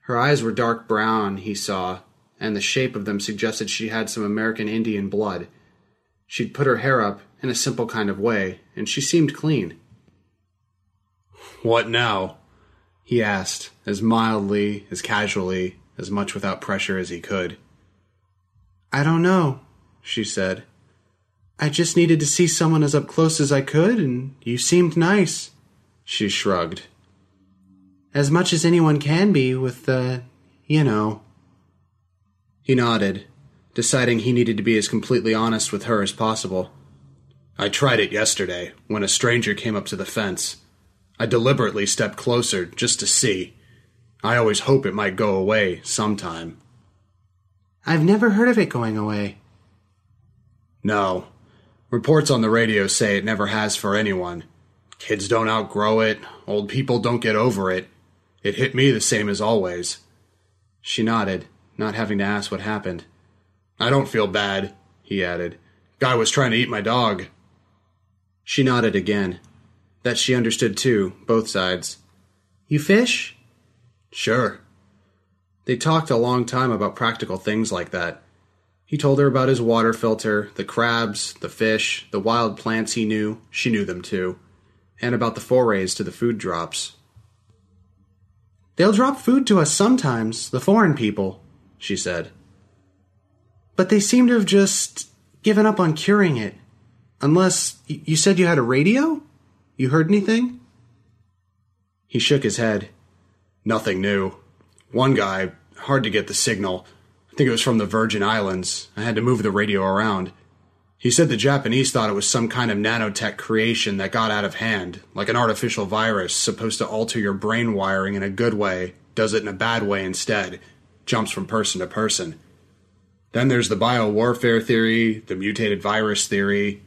Her eyes were dark brown, he saw, and the shape of them suggested she had some American Indian blood. She'd put her hair up in a simple kind of way, and she seemed clean. What now? he asked, as mildly, as casually, as much without pressure as he could. I don't know, she said. I just needed to see someone as up close as I could, and you seemed nice. She shrugged. As much as anyone can be with the, you know. He nodded, deciding he needed to be as completely honest with her as possible. I tried it yesterday, when a stranger came up to the fence. I deliberately stepped closer just to see. I always hope it might go away sometime. I've never heard of it going away. No. Reports on the radio say it never has for anyone. Kids don't outgrow it, old people don't get over it. It hit me the same as always. She nodded, not having to ask what happened. I don't feel bad, he added. Guy was trying to eat my dog. She nodded again. That she understood too, both sides. You fish? Sure. They talked a long time about practical things like that. He told her about his water filter, the crabs, the fish, the wild plants he knew, she knew them too, and about the forays to the food drops. They'll drop food to us sometimes, the foreign people, she said. But they seem to have just given up on curing it. Unless you said you had a radio? You heard anything? He shook his head. Nothing new. One guy, hard to get the signal. I think it was from the Virgin Islands. I had to move the radio around. He said the Japanese thought it was some kind of nanotech creation that got out of hand, like an artificial virus supposed to alter your brain wiring in a good way, does it in a bad way instead, jumps from person to person. Then there's the biowarfare theory, the mutated virus theory.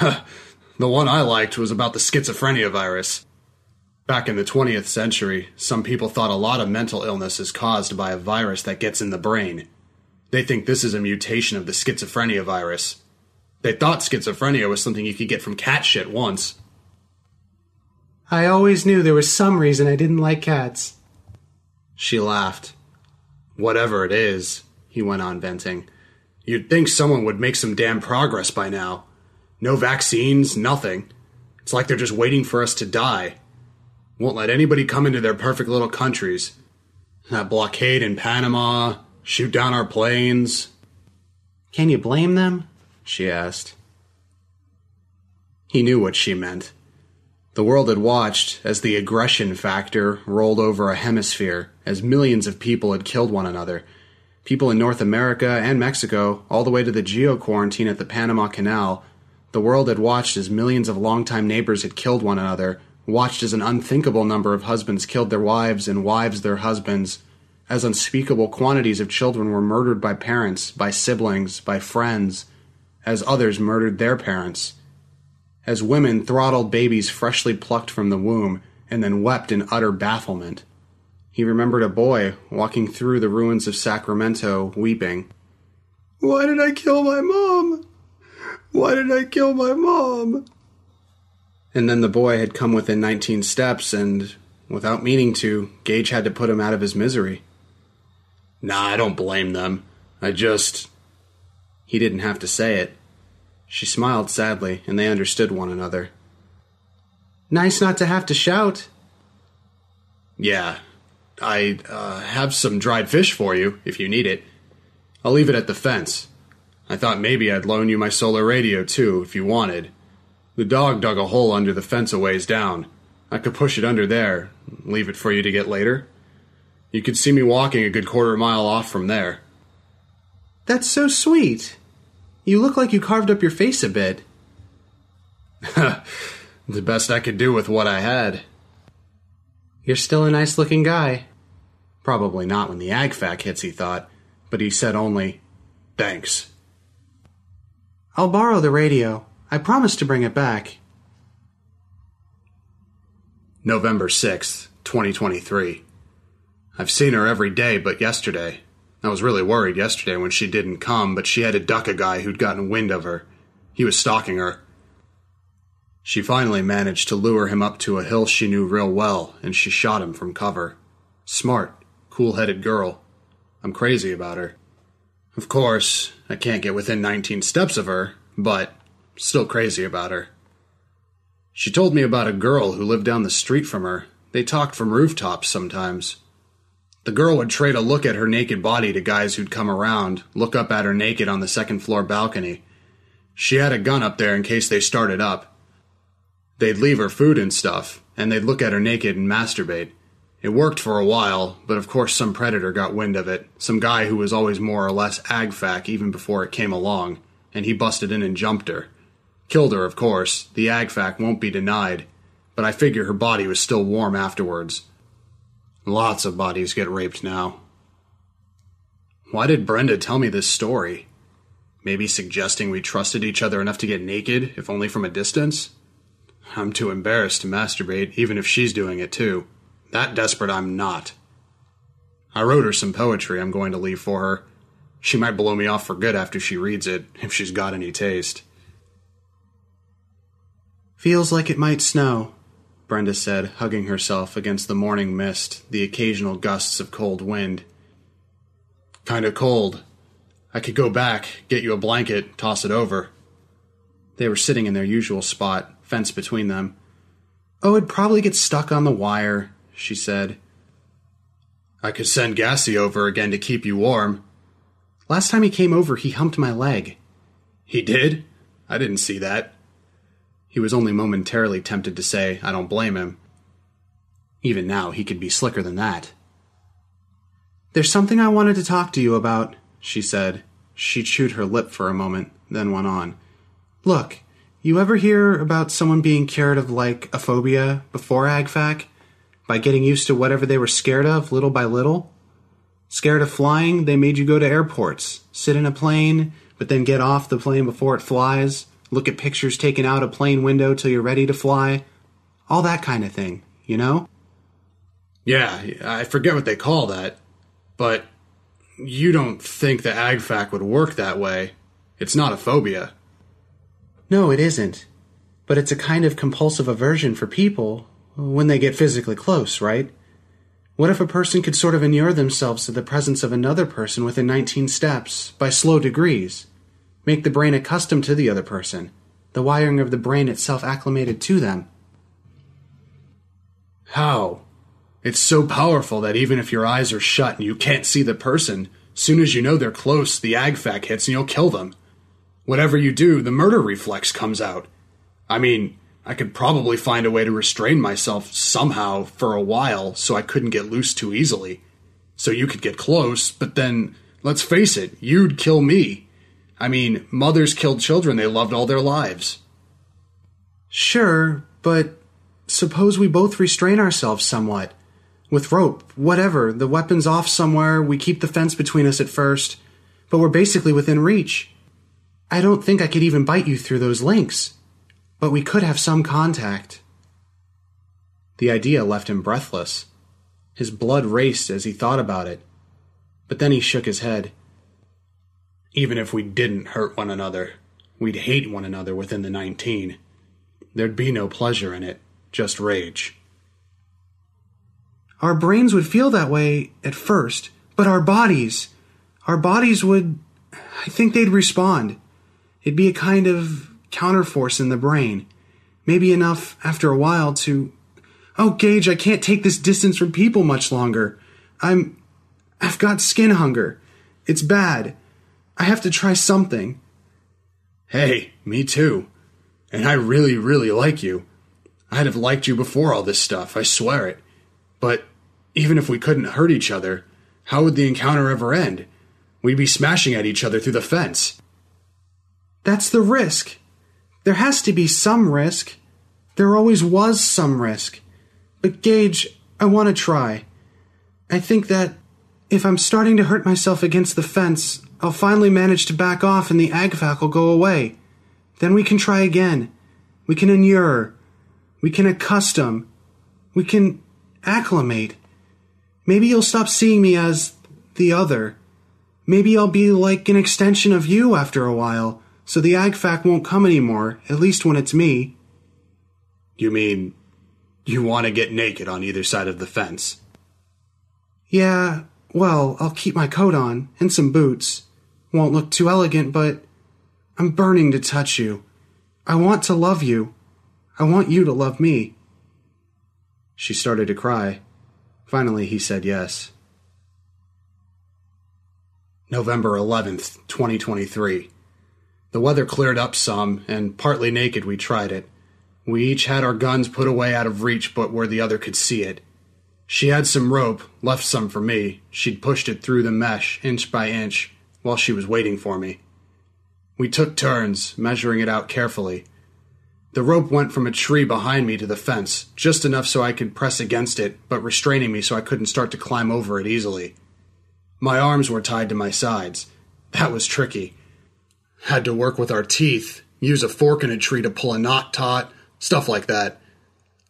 the one I liked was about the schizophrenia virus. Back in the 20th century, some people thought a lot of mental illness is caused by a virus that gets in the brain. They think this is a mutation of the schizophrenia virus. They thought schizophrenia was something you could get from cat shit once. I always knew there was some reason I didn't like cats. She laughed. Whatever it is, he went on venting. You'd think someone would make some damn progress by now. No vaccines, nothing. It's like they're just waiting for us to die. Won't let anybody come into their perfect little countries. That blockade in Panama, shoot down our planes. Can you blame them? She asked. He knew what she meant. The world had watched as the aggression factor rolled over a hemisphere, as millions of people had killed one another. People in North America and Mexico, all the way to the geo quarantine at the Panama Canal. The world had watched as millions of longtime neighbors had killed one another, watched as an unthinkable number of husbands killed their wives and wives their husbands, as unspeakable quantities of children were murdered by parents, by siblings, by friends, as others murdered their parents, as women throttled babies freshly plucked from the womb and then wept in utter bafflement. He remembered a boy walking through the ruins of Sacramento weeping. Why did I kill my mom? Why did I kill my mom? And then the boy had come within 19 steps, and without meaning to, Gage had to put him out of his misery. Nah, I don't blame them. I just. He didn't have to say it. She smiled sadly, and they understood one another. Nice not to have to shout. Yeah, I uh, have some dried fish for you if you need it. I'll leave it at the fence. I thought maybe I'd loan you my solar radio too if you wanted. The dog dug a hole under the fence a ways down. I could push it under there, leave it for you to get later. You could see me walking a good quarter mile off from there. That's so sweet. You look like you carved up your face a bit. the best I could do with what I had. You're still a nice looking guy. Probably not when the agfac hits, he thought, but he said only, Thanks. I'll borrow the radio. I promise to bring it back. November 6th, 2023. I've seen her every day but yesterday. I was really worried yesterday when she didn't come, but she had to duck a guy who'd gotten wind of her. He was stalking her. She finally managed to lure him up to a hill she knew real well, and she shot him from cover. Smart, cool headed girl. I'm crazy about her. Of course, I can't get within 19 steps of her, but still crazy about her. She told me about a girl who lived down the street from her. They talked from rooftops sometimes. The girl would trade a look at her naked body to guys who'd come around, look up at her naked on the second floor balcony. She had a gun up there in case they started up. They'd leave her food and stuff, and they'd look at her naked and masturbate. It worked for a while, but of course some predator got wind of it, some guy who was always more or less agfac even before it came along, and he busted in and jumped her. Killed her, of course, the agfac won't be denied, but I figure her body was still warm afterwards. Lots of bodies get raped now. Why did Brenda tell me this story? Maybe suggesting we trusted each other enough to get naked, if only from a distance? I'm too embarrassed to masturbate, even if she's doing it too. That desperate I'm not. I wrote her some poetry I'm going to leave for her. She might blow me off for good after she reads it, if she's got any taste. Feels like it might snow, Brenda said, hugging herself against the morning mist, the occasional gusts of cold wind. Kinda cold. I could go back, get you a blanket, toss it over. They were sitting in their usual spot, fence between them. Oh, it'd probably get stuck on the wire, she said. I could send Gassy over again to keep you warm. Last time he came over, he humped my leg. He did? I didn't see that. He was only momentarily tempted to say, I don't blame him. Even now, he could be slicker than that. There's something I wanted to talk to you about, she said. She chewed her lip for a moment, then went on. Look, you ever hear about someone being cured of, like, a phobia before AgFac? By getting used to whatever they were scared of little by little? Scared of flying, they made you go to airports, sit in a plane, but then get off the plane before it flies, look at pictures taken out a plane window till you're ready to fly. All that kind of thing, you know? Yeah, I forget what they call that. But you don't think the AgFac would work that way. It's not a phobia. No, it isn't. But it's a kind of compulsive aversion for people when they get physically close, right? What if a person could sort of inure themselves to the presence of another person within 19 steps, by slow degrees? Make the brain accustomed to the other person, the wiring of the brain itself acclimated to them. How? It's so powerful that even if your eyes are shut and you can't see the person, soon as you know they're close, the agfac hits and you'll kill them. Whatever you do, the murder reflex comes out. I mean, I could probably find a way to restrain myself somehow for a while so I couldn't get loose too easily. So you could get close, but then, let's face it, you'd kill me. I mean, mothers killed children they loved all their lives. Sure, but suppose we both restrain ourselves somewhat. With rope, whatever, the weapon's off somewhere, we keep the fence between us at first, but we're basically within reach. I don't think I could even bite you through those links, but we could have some contact. The idea left him breathless. His blood raced as he thought about it, but then he shook his head. Even if we didn't hurt one another, we'd hate one another within the 19. There'd be no pleasure in it, just rage. Our brains would feel that way at first, but our bodies, our bodies would, I think they'd respond. It'd be a kind of counterforce in the brain. Maybe enough after a while to, oh, Gage, I can't take this distance from people much longer. I'm, I've got skin hunger. It's bad. I have to try something. Hey, me too. And I really, really like you. I'd have liked you before all this stuff, I swear it. But even if we couldn't hurt each other, how would the encounter ever end? We'd be smashing at each other through the fence. That's the risk. There has to be some risk. There always was some risk. But Gage, I want to try. I think that if I'm starting to hurt myself against the fence, I'll finally manage to back off and the agfac will go away. Then we can try again. We can inure. We can accustom. We can acclimate. Maybe you'll stop seeing me as the other. Maybe I'll be like an extension of you after a while, so the agfac won't come anymore, at least when it's me. You mean you want to get naked on either side of the fence? Yeah, well, I'll keep my coat on and some boots. Won't look too elegant, but I'm burning to touch you. I want to love you. I want you to love me. She started to cry. Finally, he said yes. November 11th, 2023. The weather cleared up some, and partly naked we tried it. We each had our guns put away out of reach but where the other could see it. She had some rope, left some for me. She'd pushed it through the mesh, inch by inch, while she was waiting for me. We took turns, measuring it out carefully. The rope went from a tree behind me to the fence, just enough so I could press against it, but restraining me so I couldn't start to climb over it easily. My arms were tied to my sides. That was tricky. Had to work with our teeth, use a fork in a tree to pull a knot taut, stuff like that.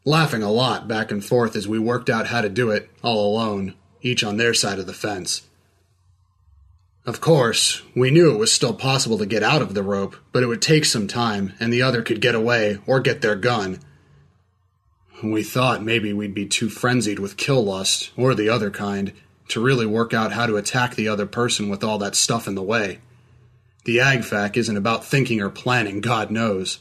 Laughing a lot back and forth as we worked out how to do it, all alone, each on their side of the fence. Of course, we knew it was still possible to get out of the rope, but it would take some time, and the other could get away or get their gun. We thought maybe we'd be too frenzied with kill lust, or the other kind, to really work out how to attack the other person with all that stuff in the way. The AgFac isn't about thinking or planning, God knows.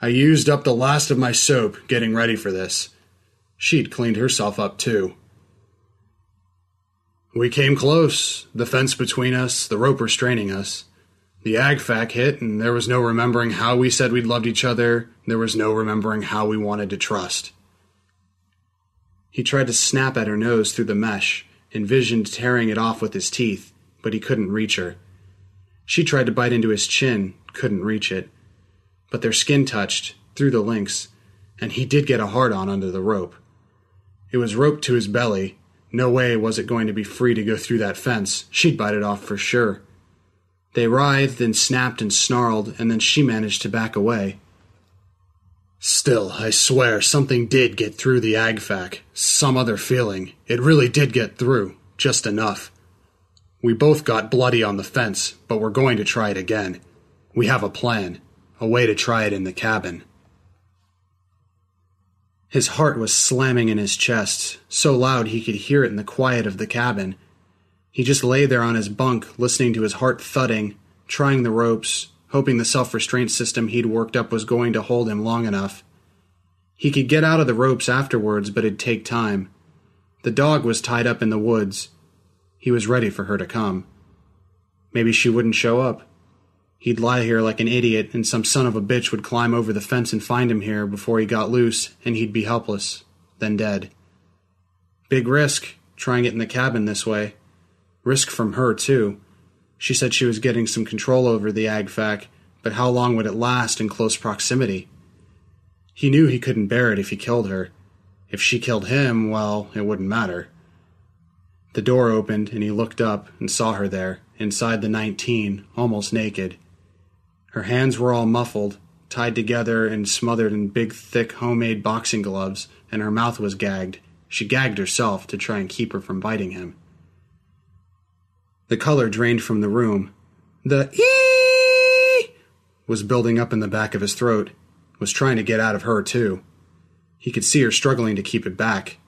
I used up the last of my soap getting ready for this. She'd cleaned herself up too. We came close, the fence between us, the rope restraining us. The AgFac hit, and there was no remembering how we said we'd loved each other, there was no remembering how we wanted to trust. He tried to snap at her nose through the mesh, envisioned tearing it off with his teeth, but he couldn't reach her. She tried to bite into his chin, couldn't reach it. But their skin touched, through the links, and he did get a hard on under the rope. It was roped to his belly, no way was it going to be free to go through that fence. She'd bite it off for sure. They writhed and snapped and snarled, and then she managed to back away. Still, I swear, something did get through the AgFac. Some other feeling. It really did get through. Just enough. We both got bloody on the fence, but we're going to try it again. We have a plan. A way to try it in the cabin. His heart was slamming in his chest, so loud he could hear it in the quiet of the cabin. He just lay there on his bunk, listening to his heart thudding, trying the ropes, hoping the self restraint system he'd worked up was going to hold him long enough. He could get out of the ropes afterwards, but it'd take time. The dog was tied up in the woods. He was ready for her to come. Maybe she wouldn't show up. He'd lie here like an idiot, and some son of a bitch would climb over the fence and find him here before he got loose, and he'd be helpless, then dead. Big risk, trying it in the cabin this way. Risk from her, too. She said she was getting some control over the AgFac, but how long would it last in close proximity? He knew he couldn't bear it if he killed her. If she killed him, well, it wouldn't matter. The door opened and he looked up and saw her there, inside the 19, almost naked. Her hands were all muffled, tied together and smothered in big, thick homemade boxing gloves, and her mouth was gagged. She gagged herself to try and keep her from biting him. The color drained from the room. The ee was building up in the back of his throat, was trying to get out of her, too. He could see her struggling to keep it back.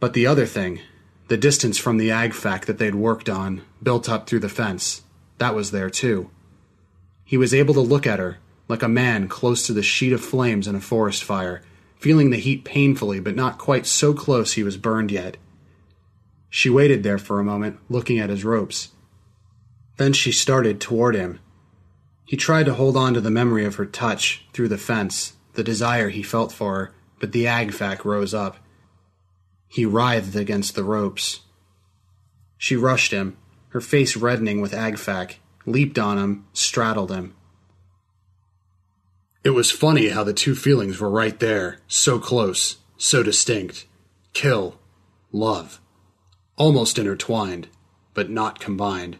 But the other thing, the distance from the agfac that they'd worked on, built up through the fence, that was there, too. He was able to look at her, like a man close to the sheet of flames in a forest fire, feeling the heat painfully, but not quite so close he was burned yet. She waited there for a moment, looking at his ropes. Then she started toward him. He tried to hold on to the memory of her touch through the fence, the desire he felt for her, but the agfac rose up. He writhed against the ropes. She rushed him, her face reddening with agfac, leaped on him, straddled him. It was funny how the two feelings were right there, so close, so distinct. Kill, love. Almost intertwined, but not combined.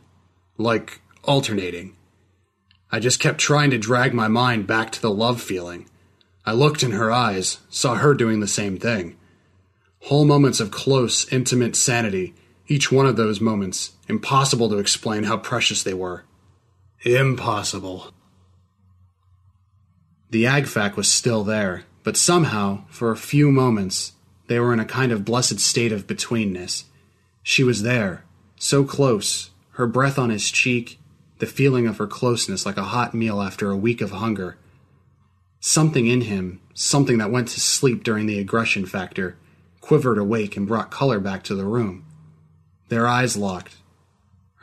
Like alternating. I just kept trying to drag my mind back to the love feeling. I looked in her eyes, saw her doing the same thing. Whole moments of close, intimate sanity, each one of those moments, impossible to explain how precious they were. Impossible. The agfac was still there, but somehow, for a few moments, they were in a kind of blessed state of betweenness. She was there, so close, her breath on his cheek, the feeling of her closeness like a hot meal after a week of hunger. Something in him, something that went to sleep during the aggression factor, quivered awake and brought color back to the room. Their eyes locked.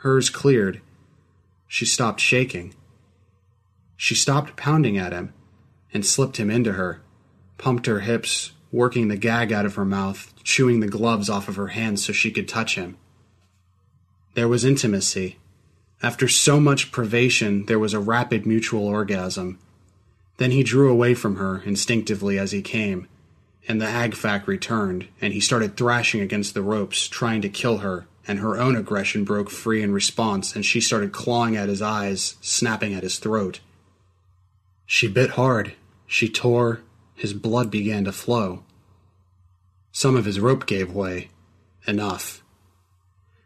Hers cleared. She stopped shaking. She stopped pounding at him and slipped him into her, pumped her hips, working the gag out of her mouth, chewing the gloves off of her hands so she could touch him. There was intimacy. After so much privation, there was a rapid mutual orgasm. Then he drew away from her instinctively as he came, and the agfac returned, and he started thrashing against the ropes, trying to kill her, and her own aggression broke free in response, and she started clawing at his eyes, snapping at his throat. She bit hard. She tore. His blood began to flow. Some of his rope gave way. Enough.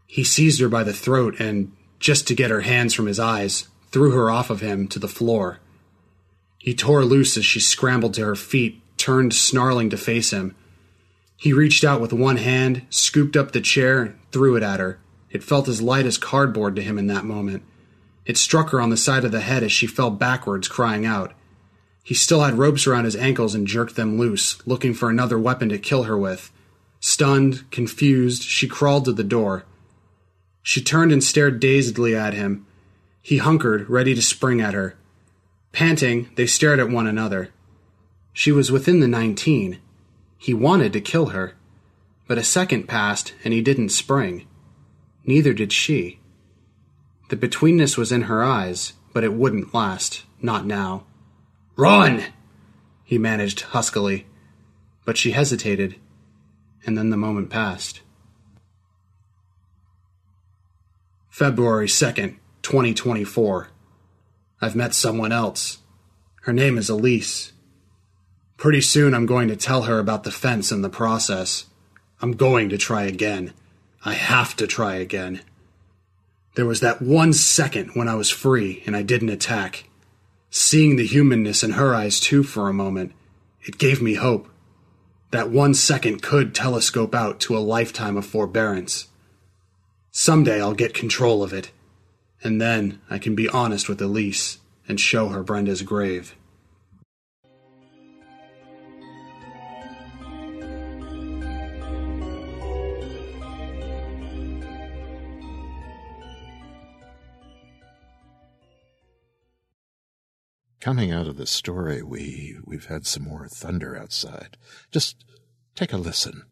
He seized her by the throat and, just to get her hands from his eyes, threw her off of him to the floor. He tore loose as she scrambled to her feet, turned snarling to face him. He reached out with one hand, scooped up the chair, and threw it at her. It felt as light as cardboard to him in that moment. It struck her on the side of the head as she fell backwards, crying out. He still had ropes around his ankles and jerked them loose, looking for another weapon to kill her with. Stunned, confused, she crawled to the door. She turned and stared dazedly at him. He hunkered, ready to spring at her. Panting, they stared at one another. She was within the nineteen. He wanted to kill her. But a second passed, and he didn't spring. Neither did she. The betweenness was in her eyes, but it wouldn't last. Not now. Run! he managed huskily. But she hesitated, and then the moment passed. February 2nd, 2024. I've met someone else. Her name is Elise. Pretty soon I'm going to tell her about the fence and the process. I'm going to try again. I have to try again. There was that one second when I was free and I didn't attack. Seeing the humanness in her eyes too for a moment, it gave me hope. That one second could telescope out to a lifetime of forbearance. Someday I'll get control of it, and then I can be honest with Elise and show her Brenda's grave. Coming out of the story, we we've had some more thunder outside. Just take a listen.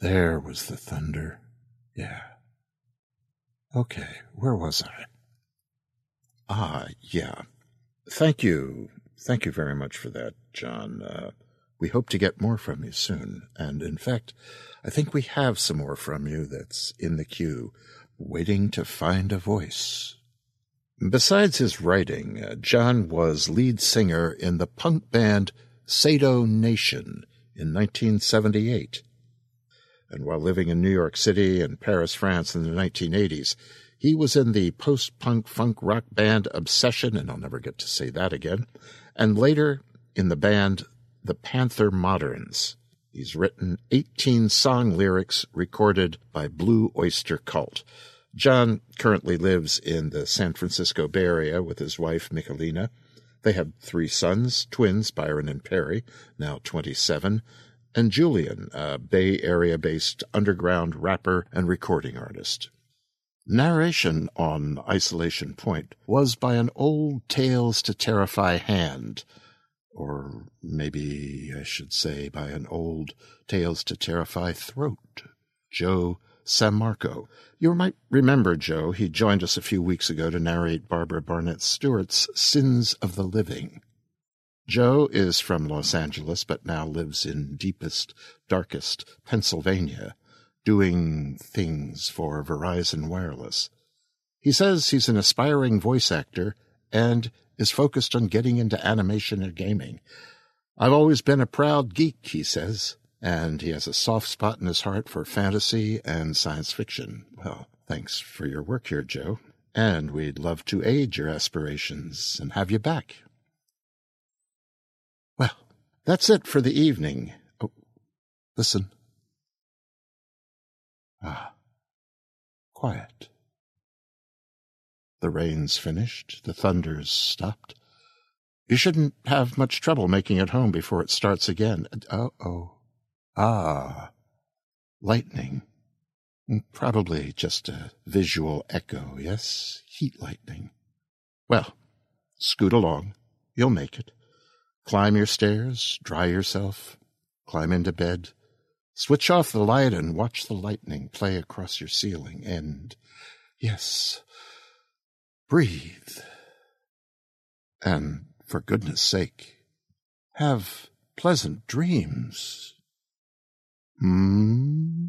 There was the thunder. Yeah. Okay, where was I? Ah, yeah. Thank you. Thank you very much for that, John. Uh, we hope to get more from you soon. And in fact, I think we have some more from you that's in the queue, waiting to find a voice. Besides his writing, uh, John was lead singer in the punk band Sado Nation in 1978. And while living in New York City and Paris, France in the 1980s, he was in the post punk funk rock band Obsession, and I'll never get to say that again, and later in the band The Panther Moderns. He's written 18 song lyrics recorded by Blue Oyster Cult. John currently lives in the San Francisco Bay Area with his wife, Michelina. They have three sons, twins, Byron and Perry, now 27, and Julian, a Bay Area based underground rapper and recording artist. Narration on Isolation Point was by an old Tales to Terrify hand, or maybe I should say by an old Tales to Terrify throat, Joe Sammarco. You might remember Joe. He joined us a few weeks ago to narrate Barbara Barnett Stewart's Sins of the Living. Joe is from Los Angeles, but now lives in deepest, darkest Pennsylvania doing things for Verizon Wireless. He says he's an aspiring voice actor and is focused on getting into animation and gaming. I've always been a proud geek, he says, and he has a soft spot in his heart for fantasy and science fiction. Well, thanks for your work here, Joe, and we'd love to aid your aspirations and have you back. Well, that's it for the evening. Oh, listen. Ah, quiet. The rain's finished, the thunder's stopped. You shouldn't have much trouble making it home before it starts again. Oh, oh. Ah, lightning. Probably just a visual echo, yes? Heat lightning. Well, scoot along. You'll make it. Climb your stairs, dry yourself, climb into bed, Switch off the light and watch the lightning play across your ceiling. And, yes, breathe. And, for goodness sake, have pleasant dreams. Hmm?